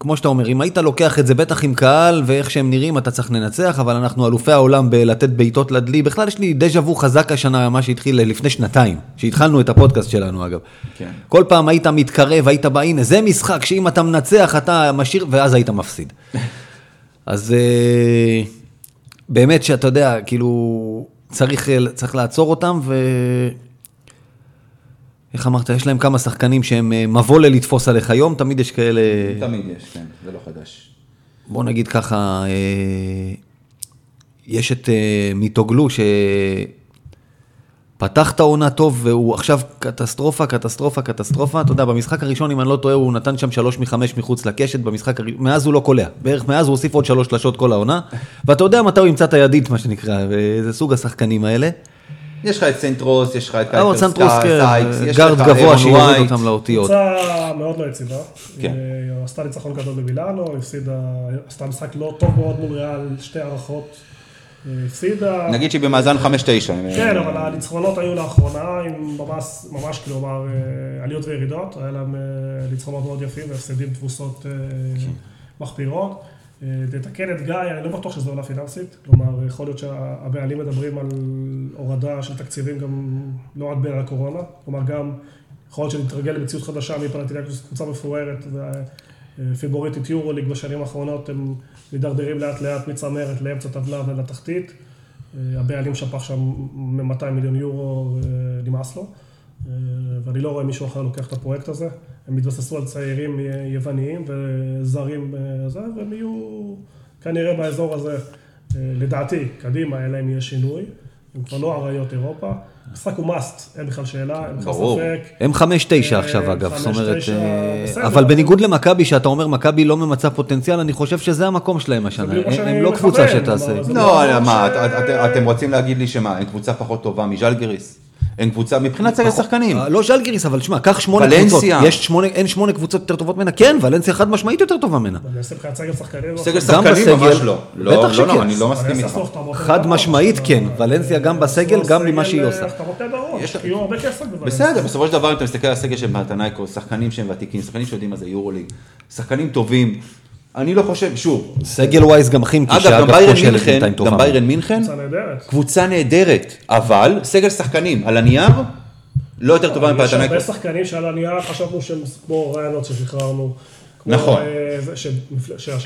כמו שאתה אומר, אם היית לוקח את זה בטח עם קהל ואיך שהם נראים, אתה צריך לנצח, אבל אנחנו אלופי העולם בלתת בעיטות לדלי. בכלל יש לי דז'ה וו חזק השנה, מה שהתחיל לפני שנתיים, שהתחלנו את הפודקאסט שלנו אגב. כן. כל פעם היית מתקרב, היית בא, הנה, זה משחק שאם אתה מנצח, אתה משאיר, ואז היית מפסיד. אז אה, באמת שאתה יודע, כאילו, צריך, אה, צריך לעצור אותם, ו... איך אמרת, יש להם כמה שחקנים שהם אה, מבוא ללתפוס עליך היום, תמיד יש כאלה, תמיד יש, כן, זה לא חדש. בוא נגיד ככה, אה, יש את אה, מיטוגלו שפתח את העונה טוב והוא עכשיו קטסטרופה, קטסטרופה, קטסטרופה. אתה יודע, במשחק הראשון, אם אני לא טועה, הוא נתן שם שלוש מחמש מחוץ לקשת, במשחק הראשון, מאז הוא לא קולע. בערך מאז הוא הוסיף עוד שלוש שלשות כל העונה. ואתה יודע מתי הוא ימצא את הידית, מה שנקרא, וזה סוג השחקנים האלה. יש לך את סנטרוס, יש לך את אבל קייפר סנטרוס, כן, סייקס, יש גארד לך גבוה אירון שיוריד. אותם לאותיות. קבוצה מאוד לא יציבה. כן. היא עשתה ניצחון גדול בבילאנו, הפסידה, עשתה משחק לא טוב מאוד מול ריאל, שתי הערכות. אה, הפסידה. נגיד שהיא במאזן 5-9. כן, אבל הניצחונות היו לאחרונה עם ממש, ממש כלומר אה, עליות וירידות, היה להם אה, ניצחונות מאוד יפים והפסדים תבוסות אה, מחפירות. לתקן את גיא, אני לא בטוח שזו עולה פיננסית, כלומר, יכול להיות שהבעלים מדברים על הורדה של תקציבים גם לא רק בגלל הקורונה, כלומר גם יכול להיות שנתרגל למציאות חדשה מפנטינקוס, קבוצה מפוארת ופיבוריטית יורוליג בשנים האחרונות, הם מידרדרים לאט לאט מצמרת לאמצע טבלה ולתחתית. הבעלים שפך שם 200 מיליון יורו, אה, נמאס לו. אה, ואני לא רואה מישהו אחר לוקח את הפרויקט הזה. הם התבססו על צעירים אה, יווניים וזרים בזה, והם יהיו כנראה באזור הזה, אה, לדעתי, קדימה, אלא אם יהיה שינוי. הם כבר לא אריות אירופה. המשחק הוא must, אין בכלל שאלה, אין בכלל. ספק. הם חמש תשע אה, עכשיו אגב, זאת אומרת, אה. אבל בניגוד למכבי, שאתה אומר מכבי לא ממצה פוטנציאל, אני חושב שזה המקום שלהם השנה, הם- לא קבוצה שתעשה. זה לא, מה, אתם רוצים להגיד לי שמה, הם קבוצה פחות טובה מז'לגריס? הם קבוצה, מבחינת סגל שחקנים. אה, לא ז'לגיריס, אבל שמע, קח שמונה ולנסיה. קבוצות, יש שמונה, אין שמונה קבוצות יותר טובות ממנה, כן, ולנסיה חד משמעית יותר טובה ממנה. סגל שחקנים. שחקנים ממש. לא. בטח לא, לא, שכן. לא, אני לא מסכים איתך. חד נהדרות, משמעית כן, ולנסיה גם בסגל, גם ממה שהיא אה, עושה. החתמות נהדרות, יש- השקיעו הרבה כסף בוולנסיה. בסדר, בסופו של דבר אם אתה מסתכל על הסגל של פנתנייקו, שחקנים שהם ותיקים, שחקנים שיודעים מה זה יורוליג, שחקנים טובים. אני לא חושב, שוב, סגל wise גם חימקי, אגב, גם שאגב ביירן מינכן. גם ביירן מינכן, קבוצה נהדרת. קבוצה נהדרת, אבל סגל שחקנים על הנייר, לא יותר טובה יש הרבה. שחקנים שעל הנייר חשבנו שהם כמו ריינולדס ששחררנו. נכון. אה,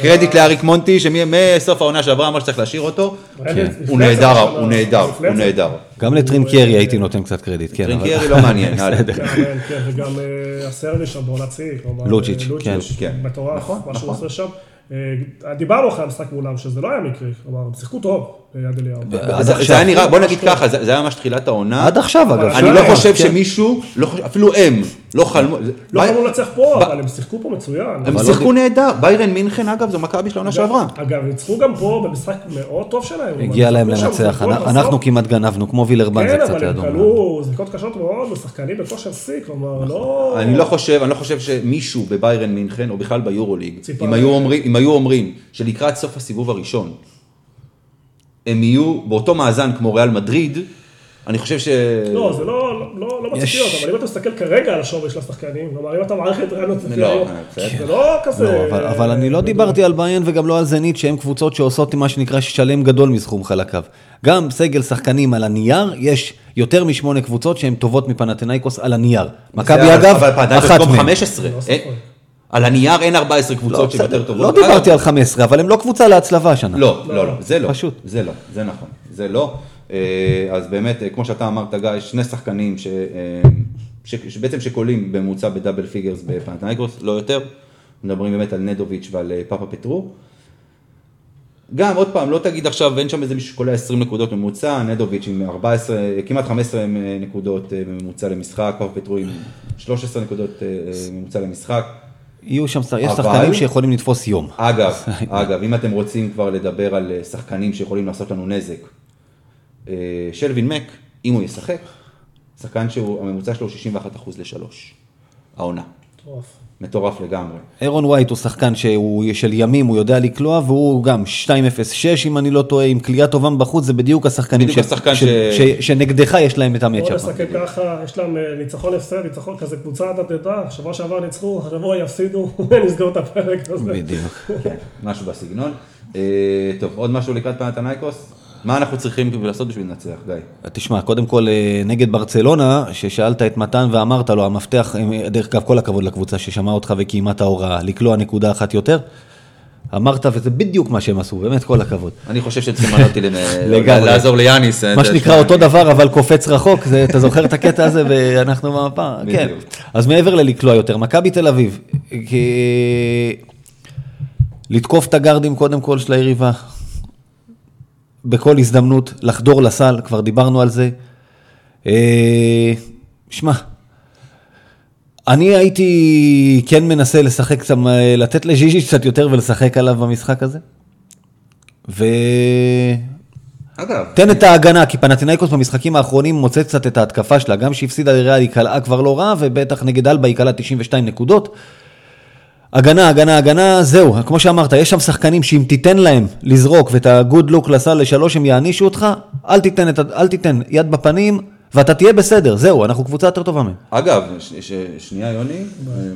קרדיט לאריק מונטי, שמסוף העונה שעברה אמר שצריך להשאיר אותו. כן. הוא נהדר, הוא נהדר, הוא. נהדר. גם לטרינקיירי הייתי נותן קצת קרדיט, כן. טרינקיירי לא מעניין, הלאה. כן, כן, וגם אה, הסרבי שם בעונת שיא, כלומר, לוצ'יץ', אה, כן. כן. מטורף, נכון, מה שהוא נכון. עושה שם. אה, דיברנו אחרי המשחק מולם, שזה לא היה מקרי, כלומר, הם שיחקו טוב ליד אליהו. עד זה- היה נראה, בוא נגיד ככה, זה זה היה ממש תחילת העונה. עד עכשיו אגב. אני לא כן. חושב כן. שמישהו, לא אפילו הם, לא חלמו. לא יכולנו לנצח פה, אבל הם שיחקו פה מצוין. הם אבל שיחקו נהדר. ביירן מינכן, אגב, זו מכבי של העונה שעברה. אגב, ניצחו גם פה במשחק מאוד טוב שלהם. הגיע הם להם לנצח, אנחנו-. כמעט גנבנו, כמו וילרבן זה כן, קצת אבל היה הם דומה. כלו זריקות קשות מאוד, ושחקנים בכושר שיא, כלומר, לא... אני לא חושב, אני לא חושב שמישהו בביירן מינכן, או בכלל ביורוליג, אם היו אומרים שלקראת סוף הסיבוב הראשון, הם יהיו באותו מאזן כמו ריאל מדריד, אני חושב ש... לא, זה לא, לא, לא, לא יש- מצחיק, אבל אם אתה מסתכל כרגע על השווי של השחקנים, כלומר, אם אתה מערכת רעיונות, לא, בסדר. זה לא כזה... לא, אבל, אבל אני לא דיברתי על ביין וגם לא על זנית, שהן קבוצות שעושות מה שנקרא שלם גדול מסכום חלקיו. גם סגל שחקנים על הנייר, יש יותר משמונה קבוצות שהן טובות מפנתנאיקוס על הנייר. מכבי אגב, אבל פנתנייקוס אחת מהן. 15. לא אה, ספק. על הנייר אין 14 קבוצות שהן יותר טובות. לא דיברתי על 15, אבל הם לא קבוצה להצלבה השנה. לא, לא, לא, זה לא. פשוט. זה לא, זה נכון, זה לא. אה, אז באמת, אה, כמו שאתה אמרת, גיא, יש שני שחקנים ש- אה, שבעצם שקולעים בממוצע ב double figures בפנתנייקוס, לא יותר. מדברים באמת על נדוביץ' ועל פאפה פטרו. גם, עוד פעם, לא תגיד עכשיו, אין שם איזה מישהו שקולע 20 נקודות ממוצע, נדוביץ' עם 14, כמעט 15 נקודות בממוצע למשחק, פאפה פטרו עם 13 נקודות ממוצע למשחק. יהיו שם, יש אבל- שחקנים שיכולים לתפוס יום. אגב, אגב, אם אתם רוצים כבר לדבר על אה, שחקנים שיכולים לעשות לנו נזק, אה, שלווין מק, אם הוא ישחק, שחקן שהוא, הממוצע שלו הוא 61% ל-3, העונה. מטורף. מטורף לגמרי. אירון ווייט הוא שחקן שהוא של ימים, הוא יודע לקלוע, והוא גם 2.06 אם אני לא טועה, עם קליעה טובה מבחוץ, זה בדיוק השחקנים בדיוק השחקן ש- ש- שנגדך יש להם את המצ'אפ. נסתכל ככה, יש להם אה, ניצחון הפסד, ניצחון כזה קבוצה, אתה תדע, שבוע שעבר ניצחו, השבוע יפסידו, נסגור את הפרק הזה. בדיוק. כן, משהו בסגנון. אה, טוב, עוד משהו לקראת פנתנייקוס? מה אנחנו צריכים לעשות בשביל לנצח, גיא? תשמע, קודם כל אה, נגד ברצלונה, ששאלת את מתן ואמרת לו, המפתח, אה, דרך אגב, כל הכבוד לקבוצה ששמעה אותך וקיימה את ההוראה, לקלוע נקודה אחת יותר. אמרת, וזה בדיוק מה שהם עשו, באמת כל הכבוד. אני חושב שהם צריכים לענות אותי. לעזור ליאניס. מה שנקרא אותו דבר, אבל קופץ רחוק, אתה זוכר את הקטע הזה, ואנחנו מהפעם, כן. אז מעבר ללקלוע יותר, מכבי תל אביב. לתקוף את הגארדים קודם כל של היריבה, בכל הזדמנות, לחדור לסל, כבר דיברנו על זה. אה, שמע, אני הייתי כן מנסה לשחק קצת, לתת לז'יז'י קצת יותר ולשחק עליו במשחק הזה. אגב, תן את ההגנה, כי פנטינאיקוס במשחקים האחרונים מוצאת קצת את ההתקפה שלה, גם שהפסידה לריאל היא קלעה כבר לא רע, ובטח נגד אלבה היא קלעה 92 נקודות. הגנה, הגנה, הגנה, זהו, כמו שאמרת, יש שם שחקנים שאם תיתן להם לזרוק ואת הגוד לוק לסל לשלוש הם יענישו אותך, אל תיתן, את, אל תיתן יד בפנים, ואתה תהיה בסדר, זהו, אנחנו קבוצה יותר טובה מהם. אגב, ש- ש- שנייה יוני,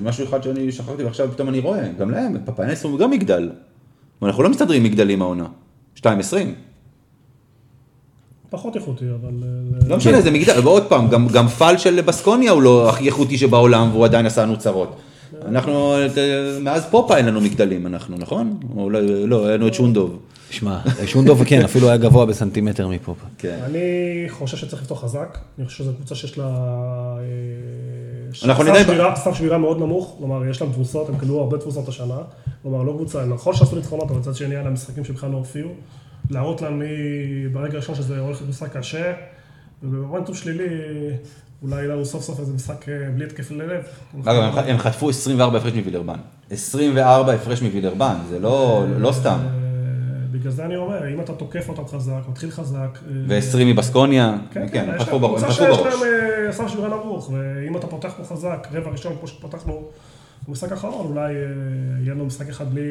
משהו אחד שאני שכחתי ועכשיו פתאום אני רואה, גם להם, פפאנס הוא גם מגדל. אנחנו לא מסתדרים מגדלים העונה. 2.20. פחות איכותי, אבל... אה, לא משנה, זה מגדל, ועוד פעם, גם, גם פאל של בסקוניה הוא לא הכי איכותי שבעולם, והוא עדיין עשה לנו צרות. אנחנו, מאז פופה אין לנו מגדלים, אנחנו, נכון? או לא, לא, היה לנו את שונדוב. שמע, שונדוב כן, אפילו היה גבוה בסנטימטר מפה. כן. אני חושב שצריך לפתוח חזק, אני חושב שזו קבוצה שיש לה... אה, אנחנו שבירה- סף שבירה מאוד נמוך, כלומר יש להם תבוסות, הם קיבלו הרבה תבוסות השנה, כלומר לא קבוצה, נכון שעשו ניצחונות, אבל מצד שני היה להם משחקים שבכלל לא הופיעו, להראות להם מי- ברגע הראשון שזה הולך משחק קשה, ובמומנטום שלילי, אולי יהיה לנו סוף סוף איזה משחק אה, בלי התקף ללב. אגב, הם חטפו 24 הפרש מווילרבן. 24 הפרש מווילרבן, זה לא, לא סתם. אה, בגלל זה אני אומר, אם אתה תוקף אותם חזק, מתחיל חזק, אה, ו-20 מבסקוניה, כן, כן, כן, הם חטפו להם בר- הם קבוצה שיש בראש. להם סף שבירה נמוך, ואם אתה פותח פה חזק, רבע ראשון כמו שפתחנו במשחק האחרון, אולי יהיה לנו משחק אחד בלי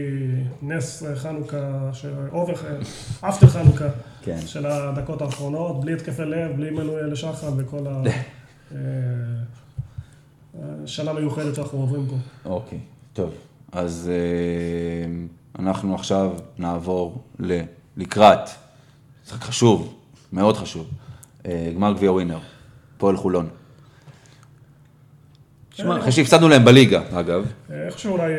נס חנוכה, over, after חנוכה, כן. של הדקות האחרונות, בלי התקפי לב, בלי מנואל לשחר וכל ה... אה, אה, שנה מיוחדת שאנחנו עוברים פה. אוקיי, טוב. אז אה, אנחנו עכשיו נעבור ל- לקראת, משחק חשוב, מאוד חשוב, אה, גמר גביע ווינר, פועל חולון. שמע, אחרי שהפסדנו להם בליגה, אגב. אה, אני חושב אולי... אה,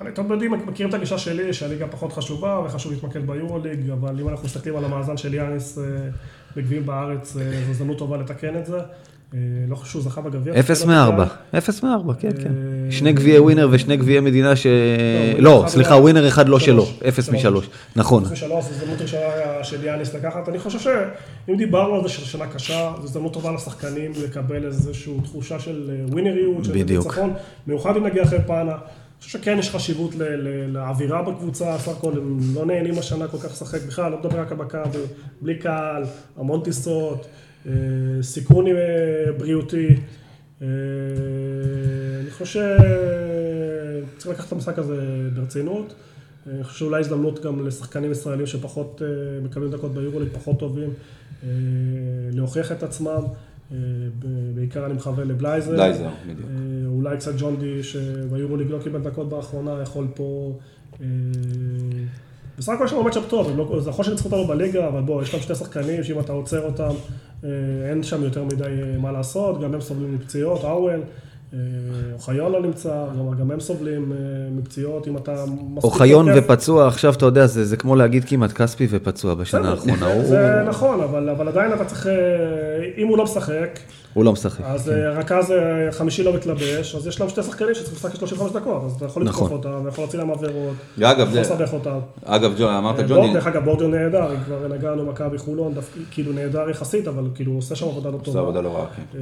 אני אתם יודעים, מכירים את הגישה שלי, שהליגה פחות חשובה וחשוב להתמקד ביורוליג, אבל אם אנחנו מסתכלים על המאזן של יאניס אה, בגביעים בארץ, אה, זו הזדמנות טובה לתקן את זה. אה, לא חושב שהוא זכה בגביע. אפס מארבע, אפס מארבע, כן, כן. אה, שני גביעי ווינר ושני גביעי מדינה ש... לא, אחד סליחה, ווינר אחד לא שלו. אפס שלוש. משלוש. נכון. לפני שלוש, זו הזדמנות ראשונה של יאניס לקחת. אני חושב שאם דיברנו על זה של שנה קשה, זו הזדמנות טובה לשחקנים לקבל איזושהי תחושה של ווינריות, של. ניצחון, במיוחד אם נגיע אחרי פאנה. חושב שכן יש חשיבות לאווירה בקבוצה, סך הכל הם לא נהנים השנה כל כך לשחק בכלל, לא מדבר רק על מכבי, בלי קהל, המון טיסות, אה, סיכון אה, בריאותי. אה, אני חושב שצריך לקחת את המשחק הזה ברצינות. אני חושב שאולי הזדמנות גם לשחקנים ישראלים שפחות מקבלים דקות ביורוליג, פחות טובים, להוכיח את עצמם. בעיקר אני מכוון לבלייזר. בלייזר, בדיוק. אה, אולי קצת ג'ון די, שביורוליג לא קיבל דקות באחרונה, יכול פה... אה, בסך הכל יש לנו מצ'אפ טוב, לא- זה נכון שניצחו אותנו בליגה, אבל בוא, יש להם שני שחקנים שאם אתה עוצר אותם, אה, אין שם יותר מדי מה לעשות, גם הם סובלים מפציעות, אה, אוחיון לא נמצא, גם- גם הם סובלים אה, מפציעות, אם אתה מספיק... אוחיון ופצוע, עכשיו אתה יודע, זה זה כמו להגיד כמעט כספי ופצוע בשנה האחרונה. זה- הוא- זה נכון, אבל אבל עדיין אתה צריך, אה, אם הוא לא משחק, הוא לא משחק. אז אה, רכז אה, חמישי לא מתלבש, אז יש להם שתי שחקנים שצריכים לשחק 35 דקות, אז אתה יכול לתקוף נכון. אותם, יכול להוציא להם עבירות, יכול לסבך אותם. אגב, אמרת אה, בור- דרך אגב, בורדיו נהדר, אם כבר נגענו מכבי חולון, כאילו נהדר יחסית, אבל כאילו עושה שם עבודה לא עושה טובה. עבודה לא רעה, כן.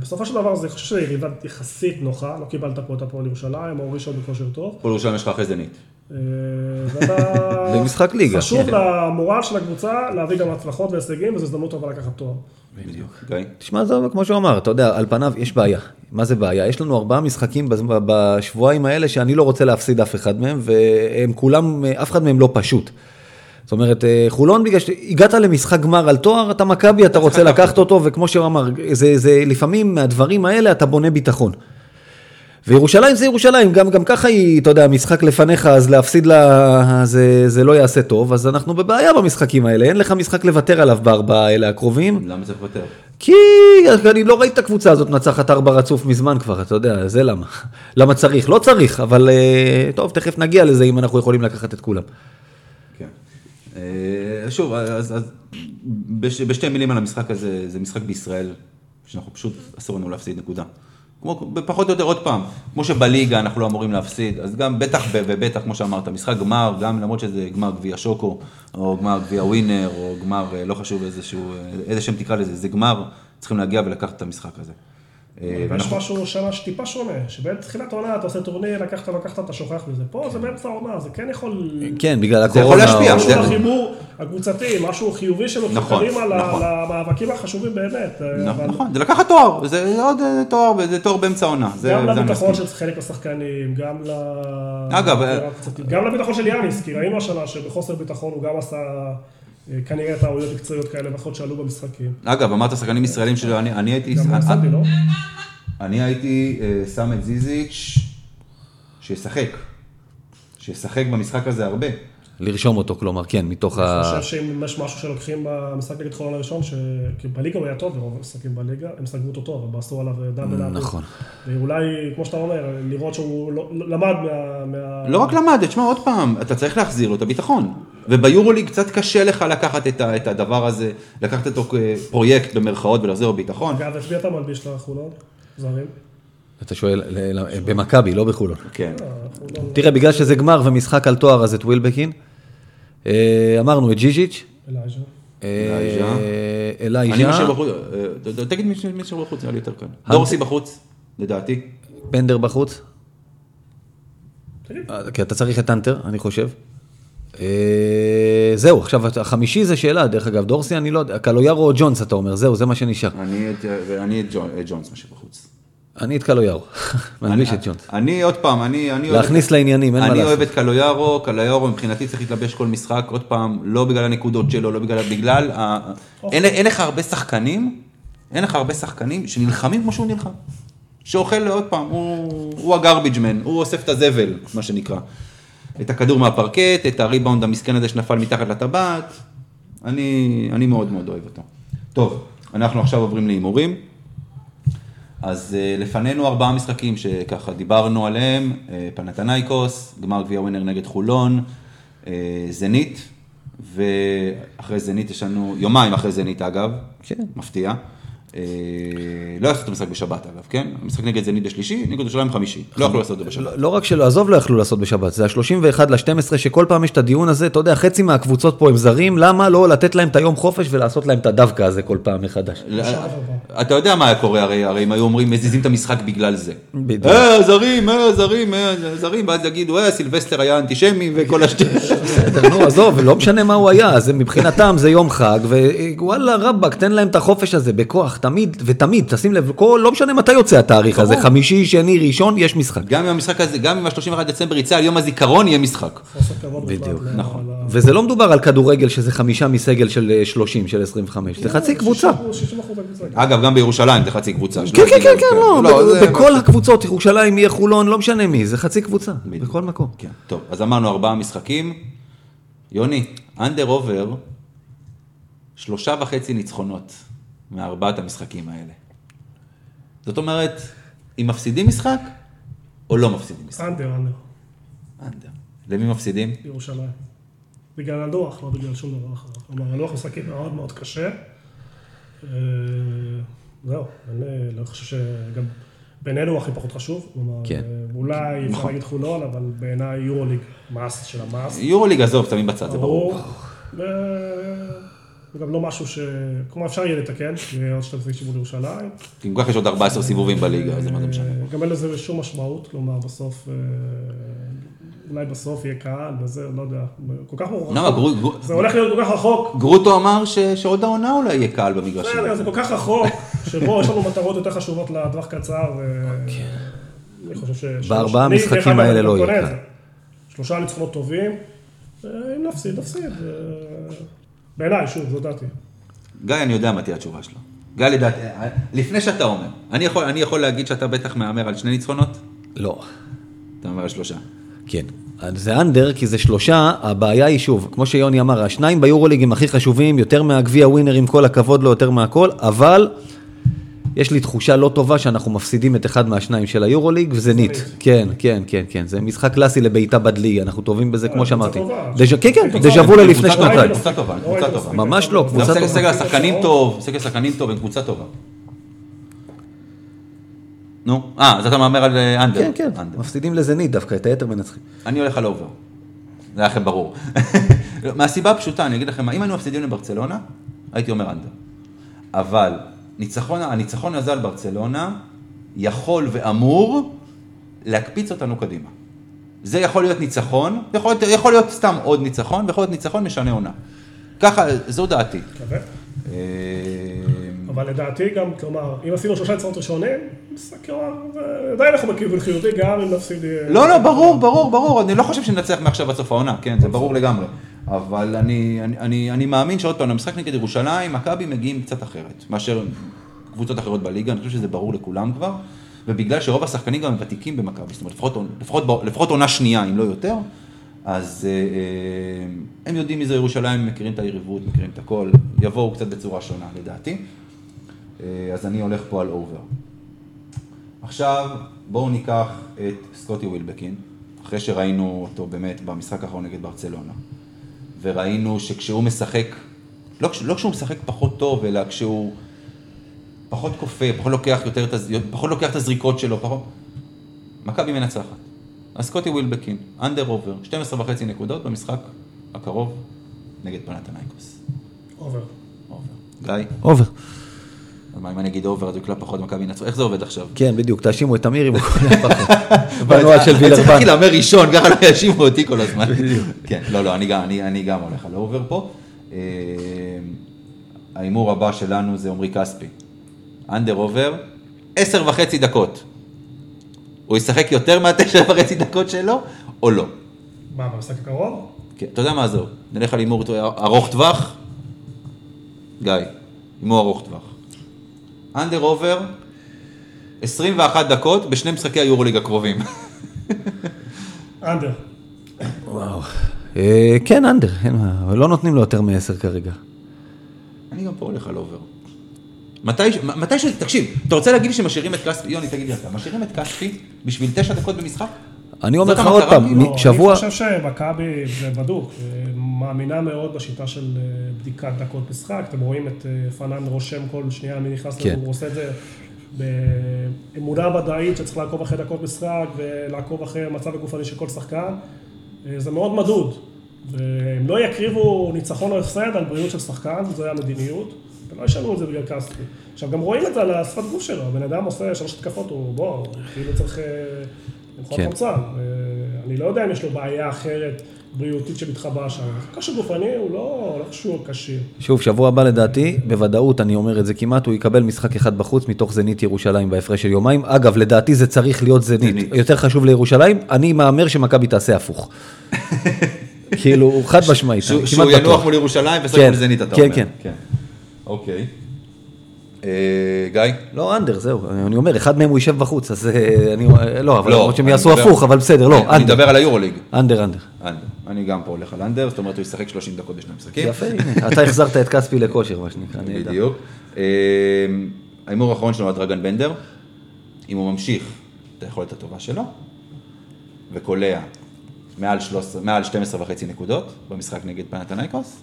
בסופו של דבר, אני חושב שזו יריבה יחסית נוחה, לא קיבלת פה את הפועל ירושלים, או ראשון בכושר טוב. פועל ירושלים יש לך אחרי זנית. במשחק ליגה. חשוב למורל של הקבוצה להביא גם הצלחות והישגים, וזו הזדמנות טובה לקחת תואר. בדיוק. גיא? תשמע, זה כמו שהוא אמר, אתה יודע, על פניו יש בעיה. מה זה בעיה? יש לנו ארבעה משחקים בשבועיים האלה שאני לא רוצה להפסיד אף אחד מהם, והם כולם, אף אחד מהם לא פשוט. זאת אומרת, אה, חולון, בגלל שהגעת למשחק גמר על תואר, אתה מכבי, אתה רוצה לקחת אותו, וכמו שהוא אמר, זה, זה לפעמים מהדברים האלה אתה בונה ביטחון. וירושלים זה ירושלים, גם, גם ככה היא, אתה יודע, משחק לפניך, אז להפסיד לה, זה, זה לא יעשה טוב, אז אנחנו בבעיה במשחקים האלה, אין לך משחק לוותר עליו בארבעה האלה הקרובים. למה צריך לוותר? כי אני לא ראיתי את הקבוצה הזאת מנצחת ארבע רצוף מזמן כבר, אתה יודע, זה למה. למה צריך? לא צריך, אבל אה, טוב, תכף נגיע לזה אם אנחנו יכולים לקחת את כולם. כן. אה, שוב, אז, אז בש, בשתי מילים על המשחק הזה, זה משחק בישראל, שאנחנו פשוט, אסור לנו להפסיד, נקודה. כמו, פחות או יותר, עוד פעם, כמו שבליגה אנחנו לא אמורים להפסיד, אז גם בטח ובטח, כמו שאמרת, משחק גמר, גם למרות שזה גמר גביע שוקו, או גמר גביע ווינר, או גמר, אה, לא חשוב איזשהו, איזה שם תקרא לזה, זה גמר, צריכים להגיע ולקחת את המשחק הזה. אה, ואנחנו- משהו שנה שטיפה שונה, שבתחילת העונה אתה עושה טורניר, לקחת, לקחת, אתה שוכח מזה. פה זה באמצע העונה, זה כן יכול... כן, בגלל זה הקורונה. יכול להשפיע, משהו זה- בחיבור הקבוצתי, משהו חיובי שלוקחים נכון, נכון. למאבקים החשובים באמת. אה, אבל נכון, זה לקחת תואר, זה עוד אה, תואר, וזה תואר באמצע העונה. זה- גם זה לביטחון. של חלק מהשחקנים, גם ל... אגב, גם לביטחון של יאניס, כי ראינו השנה שבחוסר ביטחון הוא גם עשה כנראה טעויות מקצועיות כאלה ואחרות שעלו במשחקים. אגב, אמרת שחקנים ישראלים שלו, אני הייתי... גם סבי, לא? אני הייתי אה, שם את זיזיץ' שישחק. שישחק במשחק הזה הרבה. לרשום אותו, כלומר, כן, מתוך אני ה... חושב שאם יש משהו שלוקחים במשחק נגד חולון הראשון, כי בליגה הוא היה טוב, ברוב המשחקים בליגה, הם סגרו אותו טוב, אבל עשו עליו דאבל אאפ. נכון. ואולי, כמו שאתה אומר, לראות שהוא לא- למד מה... מה- לא רק למד, תשמע עוד פעם, אתה צריך להחזיר לו את הביטחון. וביורוליג קצת קשה לך לקחת את ה- את הדבר הזה, לקחת אותו כפרויקט במרכאות ולהחזיר לו ביטחון. אגב, את מי אתה מלביש לחולון? זרים? אתה שואל, במכבי, לא בחולון. כן. אה. תראה, בגלל שזה גמר ומשחק על תואר, אז את ווילבקין. אה, אמרנו את. אלייז'ה. אה, אני אלייז'ה. משאיר בחוץ, אה, תגיד מי מי משאיר בחוץ, נראה לי יותר קל. דורסי בחוץ, לדעתי. פנדר בחוץ. כי אתה צריך את אנטר, אני חושב. זהו, עכשיו החמישי זה שאלה, דרך אגב, דורסי אני לא יודע, קלויארו או ג'ונס אתה אומר, זהו, זה מה שנשאר. אני את ג'ונס משאיר בחוץ. אני את קלויארו, מלביש את ג'ונס. אני עוד פעם, אני... אני אוהב- להכניס לעניינים, אין מה אני לעשות. אוהב את קלויארו, קלויארו מבחינתי צריך להתלבש כל משחק, עוד פעם, לא בגלל הנקודות שלו, לא בגלל, בגלל, ה- אין אין לך הרבה שחקנים, אין לך הרבה שחקנים שנלחמים כמו שהוא נלחם. שאוכל עוד פעם, הוא, הוא הגרביג' מן, הוא אוסף את הזבל, מה שנקרא. את הכדור מהפרקט, את הריבאונד המסכן הזה שנפל מתחת לטבעת, אני, אני מאוד מאוד אוהב אותו. טוב, אנחנו עכשיו עוברים להימורים. אז אה, לפנינו ארבעה משחקים שככה דיברנו עליהם, אה, פנתנייקוס, גמר גביע ווינר נגד חולון, אה, זנית, ואחרי זנית יש לנו, יומיים אחרי זנית אגב, כן. מפתיע. אה, לא יעשו את המשחק בשבת אגב, כן? המשחק נגד זנית בשלישי, נגד ירושלים חמישי. לא יכלו לעשות את זה בשבת. לא, לא רק שלא, עזוב לא יכלו לעשות בשבת, זה ה-31 ל-12 שכל פעם יש את הדיון הזה, אתה יודע, חצי מהקבוצות פה הם זרים, למה לא לתת להם את היום חופש ולעשות להם את הדווקא הזה כל פעם מחדש? אתה יודע מה היה קורה, הרי, הרי אם היו אומרים, מזיזים את המשחק בגלל זה. בדיוק. אה, זרים, אה, זרים, אה, זרים, ואז יגידו, אה, סילבסטר היה אנטישמי וכל השטויות. נו, עזוב, לא משנה מה הוא היה, זה מבחינתם זה יום חג, ווואלה רבאק, תן להם את החופש הזה בכוח, תמיד ותמיד, תשים לב, כל, לא משנה מתי יוצא התאריך הזה, חמישי, שני, ראשון, יש משחק. גם אם המשחק הזה, גם אם ה-31 דצמבר יצא על יום הזיכרון, יהיה משחק. בדיוק, בכלל, ל- נכון. ל- וזה לא מדובר על כדורגל שזה חמישה מסגל של אה, 30, של 25, זה חצי קבוצה. 60 אחוז הקבוצה. אגב, גם בירושלים זה חצי קבוצה. כן, כן, כן, כן, לא, בכל הקבוצות, ירושלים, יהיה חולון, לא משנה מי, זה חצי קבוצה, בכל מקום. כן, טוב, אז אמרנו ארבעה משחקים. יוני, אנדר עובר, שלושה וחצי ניצחונות מארבעת המשחקים האלה. זאת אומרת, אם מפסידים משחק, או לא מפסידים משחק? אנדר, אנדר, אנדר. למי מפסידים? ירושלים. בגלל הלוח, לא בגלל שום דבר אחר. כלומר, הלוח משחקים מאוד מאוד קשה. אה, זהו, אני לא חושב שגם בינינו הוא הכי פחות חשוב. כלומר, כן. אה, אולי אפשר נכון. להגיד חולון, אבל בעיניי יורוליג, מאס של המאס. יורוליג עזוב, שמים בצד, זה ברור. ברור. וגם לא משהו ש... כלומר, אפשר יהיה לתקן, עוד שתי משחקים מול ירושלים. כי גם ככה יש עוד 14 סיבובים בליגה, אז זה מה זה משנה. אה, גם אין לזה שום משמעות, כלומר, בסוף, אה, אולי בסוף יהיה קהל וזה, לא יודע, כל כך רחוק. למה, גרו- גרו- זה הולך להיות כל כך רחוק. גרוטו אמר ש- שעוד העונה אולי יהיה קהל במגרשים. בסדר, זה כל כך רחוק, שבו יש לנו מטרות יותר חשובות לטווח קצר, ואני חושב ש... בארבעה אני, המשחקים האלה אני לא קונה יהיה. זה. שלושה ניצחונות טובים, אה, אם נפסיד, נפסיד. בעיניי, שוב, זו דעתי. גיא, אני יודע מה תהיה התשובה שלו. גיא, לדעתי, לפני שאתה אומר, אני יכול, אני יכול להגיד שאתה בטח מהמר על שני ניצחונות? לא. אתה מהמר על שלושה. כן. אז זה אנדר, כי זה שלושה, הבעיה היא שוב, כמו שיוני אמר, השניים ביורוליג הם הכי חשובים, יותר מהגביע ווינר עם כל הכבוד לו, יותר מהכל, אבל יש לי תחושה לא טובה שאנחנו מפסידים את אחד מהשניים של היורוליג, וזניט. כן, כן, כן, כן, זה משחק קלאסי לבעיטה בדלי, אנחנו טובים בזה, כמו שאמרתי. כן, כן, דז'ה וו. ללפני שנתיים. קבוצה טובה, לא קבוצה טובה. מספיק. ממש לא, קבוצה טובה. סגל השחקנים טוב, סגל השחקנים טוב, הם קבוצה טובה. נו, אה, אז אתה מהמר על אה, under. כן, כן, under. מפסידים לזניט דווקא, את היתר מנצחים. אני הולך על over. זה היה לכם ברור. מהסיבה הפשוטה, אני אגיד לכם אם היינו מפסידים לברצלונה, הייתי אומר אנדר. אבל ניצחון, הניצחון הזה על ברצלונה, יכול ואמור להקפיץ אותנו קדימה. זה יכול להיות ניצחון, יכול להיות, יכול להיות סתם עוד ניצחון, ויכול להיות ניצחון משנה עונה. ככה, זו דעתי. אה, אבל לדעתי גם, כלומר, אם עשינו שלושה ניצחונות ראשונים, עדיין אנחנו בכיוון חיובי, גם אם נפסיד... אה, לא, לא, ברור, ברור, ברור, אני לא חושב שננצח מעכשיו עד סוף העונה, כן, זה ברור לגמרי. אבל אני, אני, אני, אני מאמין שעוד פעם, למשחק נגד ירושלים, מכבי מגיעים קצת אחרת, מאשר קבוצות אחרות בליגה, אני חושב שזה ברור לכולם כבר, ובגלל שרוב השחקנים גם הם ותיקים במכבי, זאת אומרת, לפחות, לפחות, לפחות עונה שנייה, אם לא יותר, אז אה, אה, הם יודעים מי זה ירושלים, מכירים את היריבות, מכירים את הכל, יבואו קצת בצורה שונה לדעתי. אה, אז אני הולך פה על over. עכשיו, בואו ניקח את סקוטי ווילבקין, אחרי שראינו אותו באמת במשחק האחרון נגד ברצלונה, וראינו שכשהוא משחק, לא, לא כשהוא משחק פחות טוב, אלא כשהוא פחות כופה, פחות לוקח, יותר, פחות לוקח את הזריקות שלו, פחות... מכבי מנצחת. אז סקוטי ווילבקין, under over, 12 וחצי נקודות במשחק הקרוב נגד פנתנייקוס. over. over. גיא? over. מה אם אני אגיד over אז הוא יקלע פחות מכבי ינצחו? איך זה עובד עכשיו? כן, בדיוק, תאשימו את אמיר אם הוא קולע פחות. בנוהל של אני צריך וילרבן. להתחיל להמר ראשון, ככה לא יאשימו אותי כל הזמן. כן, לא, לא, אני גם- אני אני גם הולך על over פה. אה, ההימור הבא שלנו זה עמרי כספי. under over, עשר וחצי דקות. הוא ישחק יותר מהתשע וחצי דקות שלו, או לא? מה, במשחק הקרוב? כן, אתה יודע מה זהו? נלך על הימור ארוך טווח. גיא, הימור ארוך טווח. under over, 21 דקות בשני משחקי היורוליג הקרובים. under. וואו. אה, כן, under, אין מה, אבל לא נותנים לו יותר מעשר כרגע. אני גם פה הולך על over. מתי, ש- מתי ש... תקשיב, אתה רוצה להגיד לי שמשאירים את כספי, יוני תגיד לי אתה, משאירים את כספי בשביל תשע דקות במשחק? אני אומר לך עוד פעם? מ- שבוע... אני חושב שמכבי, זה בדוק, אה, מאמינה מאוד בשיטה של אה, בדיקת דקות משחק. אתם רואים את אה, פנן רושם כל שנייה מי נכנס כן. הוא עושה את זה באמונה ודאית שצריך לעקוב אחרי דקות משחק ולעקוב אחרי המצב הגופני של כל שחקן. זה מאוד מדוד. והם לא יקריבו ניצחון או הפסד על בריאות של שחקן, זו המדיניות. ולא ישנו את זה בגלל כספי. עכשיו, גם רואים את זה על השפת גוף שלו. הבן אדם עושה שלוש התקפות, הוא בוא, כאילו צריך כן. חמצן. אה, אני לא יודע אם יש לו בעיה אחרת בריאותית שמתחבאה שם. כושר גופני הוא לא, לא חשוב כשיר. שוב, שבוע הבא לדעתי, בוודאות, אני אומר את זה כמעט, הוא יקבל משחק אחד בחוץ מתוך זנית ירושלים בהפרש של יומיים. אגב, לדעתי זה צריך להיות זנית. זנית. יותר חשוב לירושלים, אני מהמר שמכבי תעשה הפוך. כאילו, חד משמעית, שהוא אני שהוא כמעט ינוח בטוח. מול ירושלים וישחק כן, מול זנית, אתה כן, אומר. כן. אוקיי. אה, גיא? לא, אנדר, זהו, אני אומר, אחד מהם הוא יישב בחוץ, אז אה, אני, לא, אבל לא, למרות שהם אני יעשו הפוך, אבל בסדר, לא, אני אנדר, מדבר על היורוליג. אנדר, אנדר. אנדר. אני גם פה הולך על אנדר, זאת אומרת הוא ישחק 30 דקות בשני משחקים. יפה, הנה, אתה החזרת את כספי לכושר, מה שנקרא. בדיוק. אה, ההימור האחרון שלנו על דרגן בנדר, אם הוא ממשיך את היכולת הטובה שלו, וקולע מעל 13 מעל 12 וחצי נקודות במשחק נגד פנתנייקוס,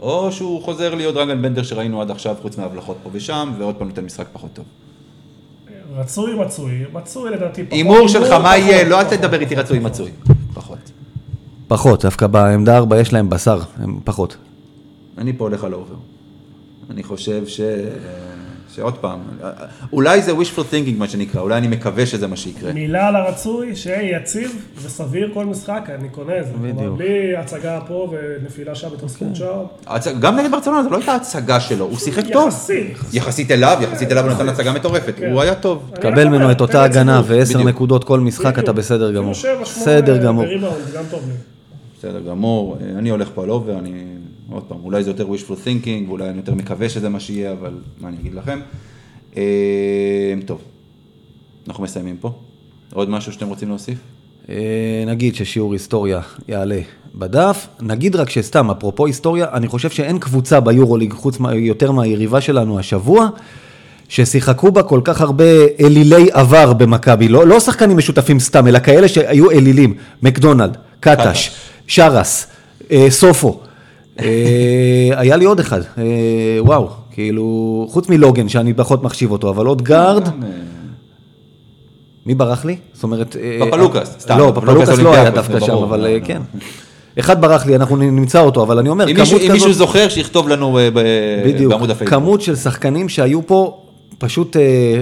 או שהוא חוזר להיות דרגן בנדר שראינו עד עכשיו, חוץ מהבלחות פה ושם, ועוד פעם נותן משחק פחות טוב. רצוי, מצוי. מצוי לדעתי פחות. הימור שלך, מה פחות, יהיה? לא, אל תדבר איתי פחות, רצוי פחות. מצוי. פחות. פחות, דווקא בעמדה 4 יש להם בשר, הם פחות. אני פה הולך על אובר. אני חושב ש... שעוד פעם, אולי זה wishful thinking מה שנקרא, אולי אני מקווה שזה מה שיקרה. מילה על הרצוי, שיהיה יציב וסביר כל משחק, אני קונה את זה. בדיוק. בלי הצגה פה ונפילה שם והתרסקות שם. הצ- גם נגד ברצלונה זו לא הייתה הצגה שלו, הוא שיחק טוב. יחסית. יחסית אליו, יחסית אליו הוא נתן הצגה מטורפת, כן. הוא היה טוב. קבל ממנו את אותה הגנה. ועשר. נקודות כל משחק, אתה. בסדר גמור. בסדר גמור. בסדר גמור, אני הולך פה על אובר, אני, עוד פעם, אולי זה יותר wishful thinking, ואולי אני יותר מקווה שזה מה שיהיה, אבל מה אני אגיד לכם. אה, טוב, אנחנו מסיימים פה. עוד משהו שאתם רוצים להוסיף? אה, נגיד ששיעור היסטוריה יעלה בדף, נגיד רק שסתם, אפרופו היסטוריה, אני חושב שאין קבוצה ביורוליג, חוץ מה, יותר מהיריבה שלנו השבוע, ששיחקו בה כל כך הרבה אלילי עבר במכבי, לא, לא שחקנים משותפים סתם, אלא כאלה שהיו אלילים, מקדונלד, קטש, שרס, אה, סופו. אה, היה לי עוד אחד, אה, וואו, כאילו, חוץ מלוגן, שאני פחות מחשיב אותו, אבל עוד גארד, אה, מי ברח לי? זאת אומרת... פפלוקס, סתם, לא, פפלוקס לא היה דווקא שם, אבל לא, לא. כן. אחד ברח לי, אנחנו נמצא אותו, אבל אני אומר, כמות מישהו- אם כזאת... מישהו זוכר, שיכתוב לנו בדיוק, בעמוד הפייסבוק. כמות של שחקנים שהיו פה פשוט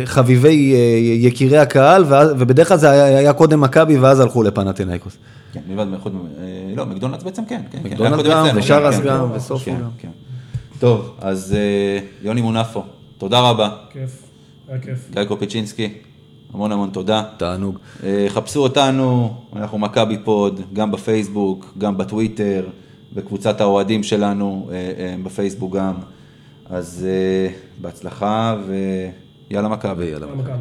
חביבי יקירי הקהל, ובדרך כלל זה היה, היה קודם מכבי ואז הלכו לפנתנאיקוס. כן, מלבד, חוץ מ- אה, לא, מקדונלדס בעצם כן. כן, כן. מקדונלדס גם, ושרס כן, גם, כן. וסופו כן, גם. טוב, אז אה, יוני מונפו, תודה רבה. כיף, היה כיף. גיא קופיצ'ינסקי, המון המון תודה. תענוג. אה, חפשו אותנו, אנחנו מכבי פוד, גם בפייסבוק, גם בטוויטר, בקבוצת האוהדים שלנו, בפייסבוק גם. אז בהצלחה ויאללה מכבי. ויאללה. מכבי.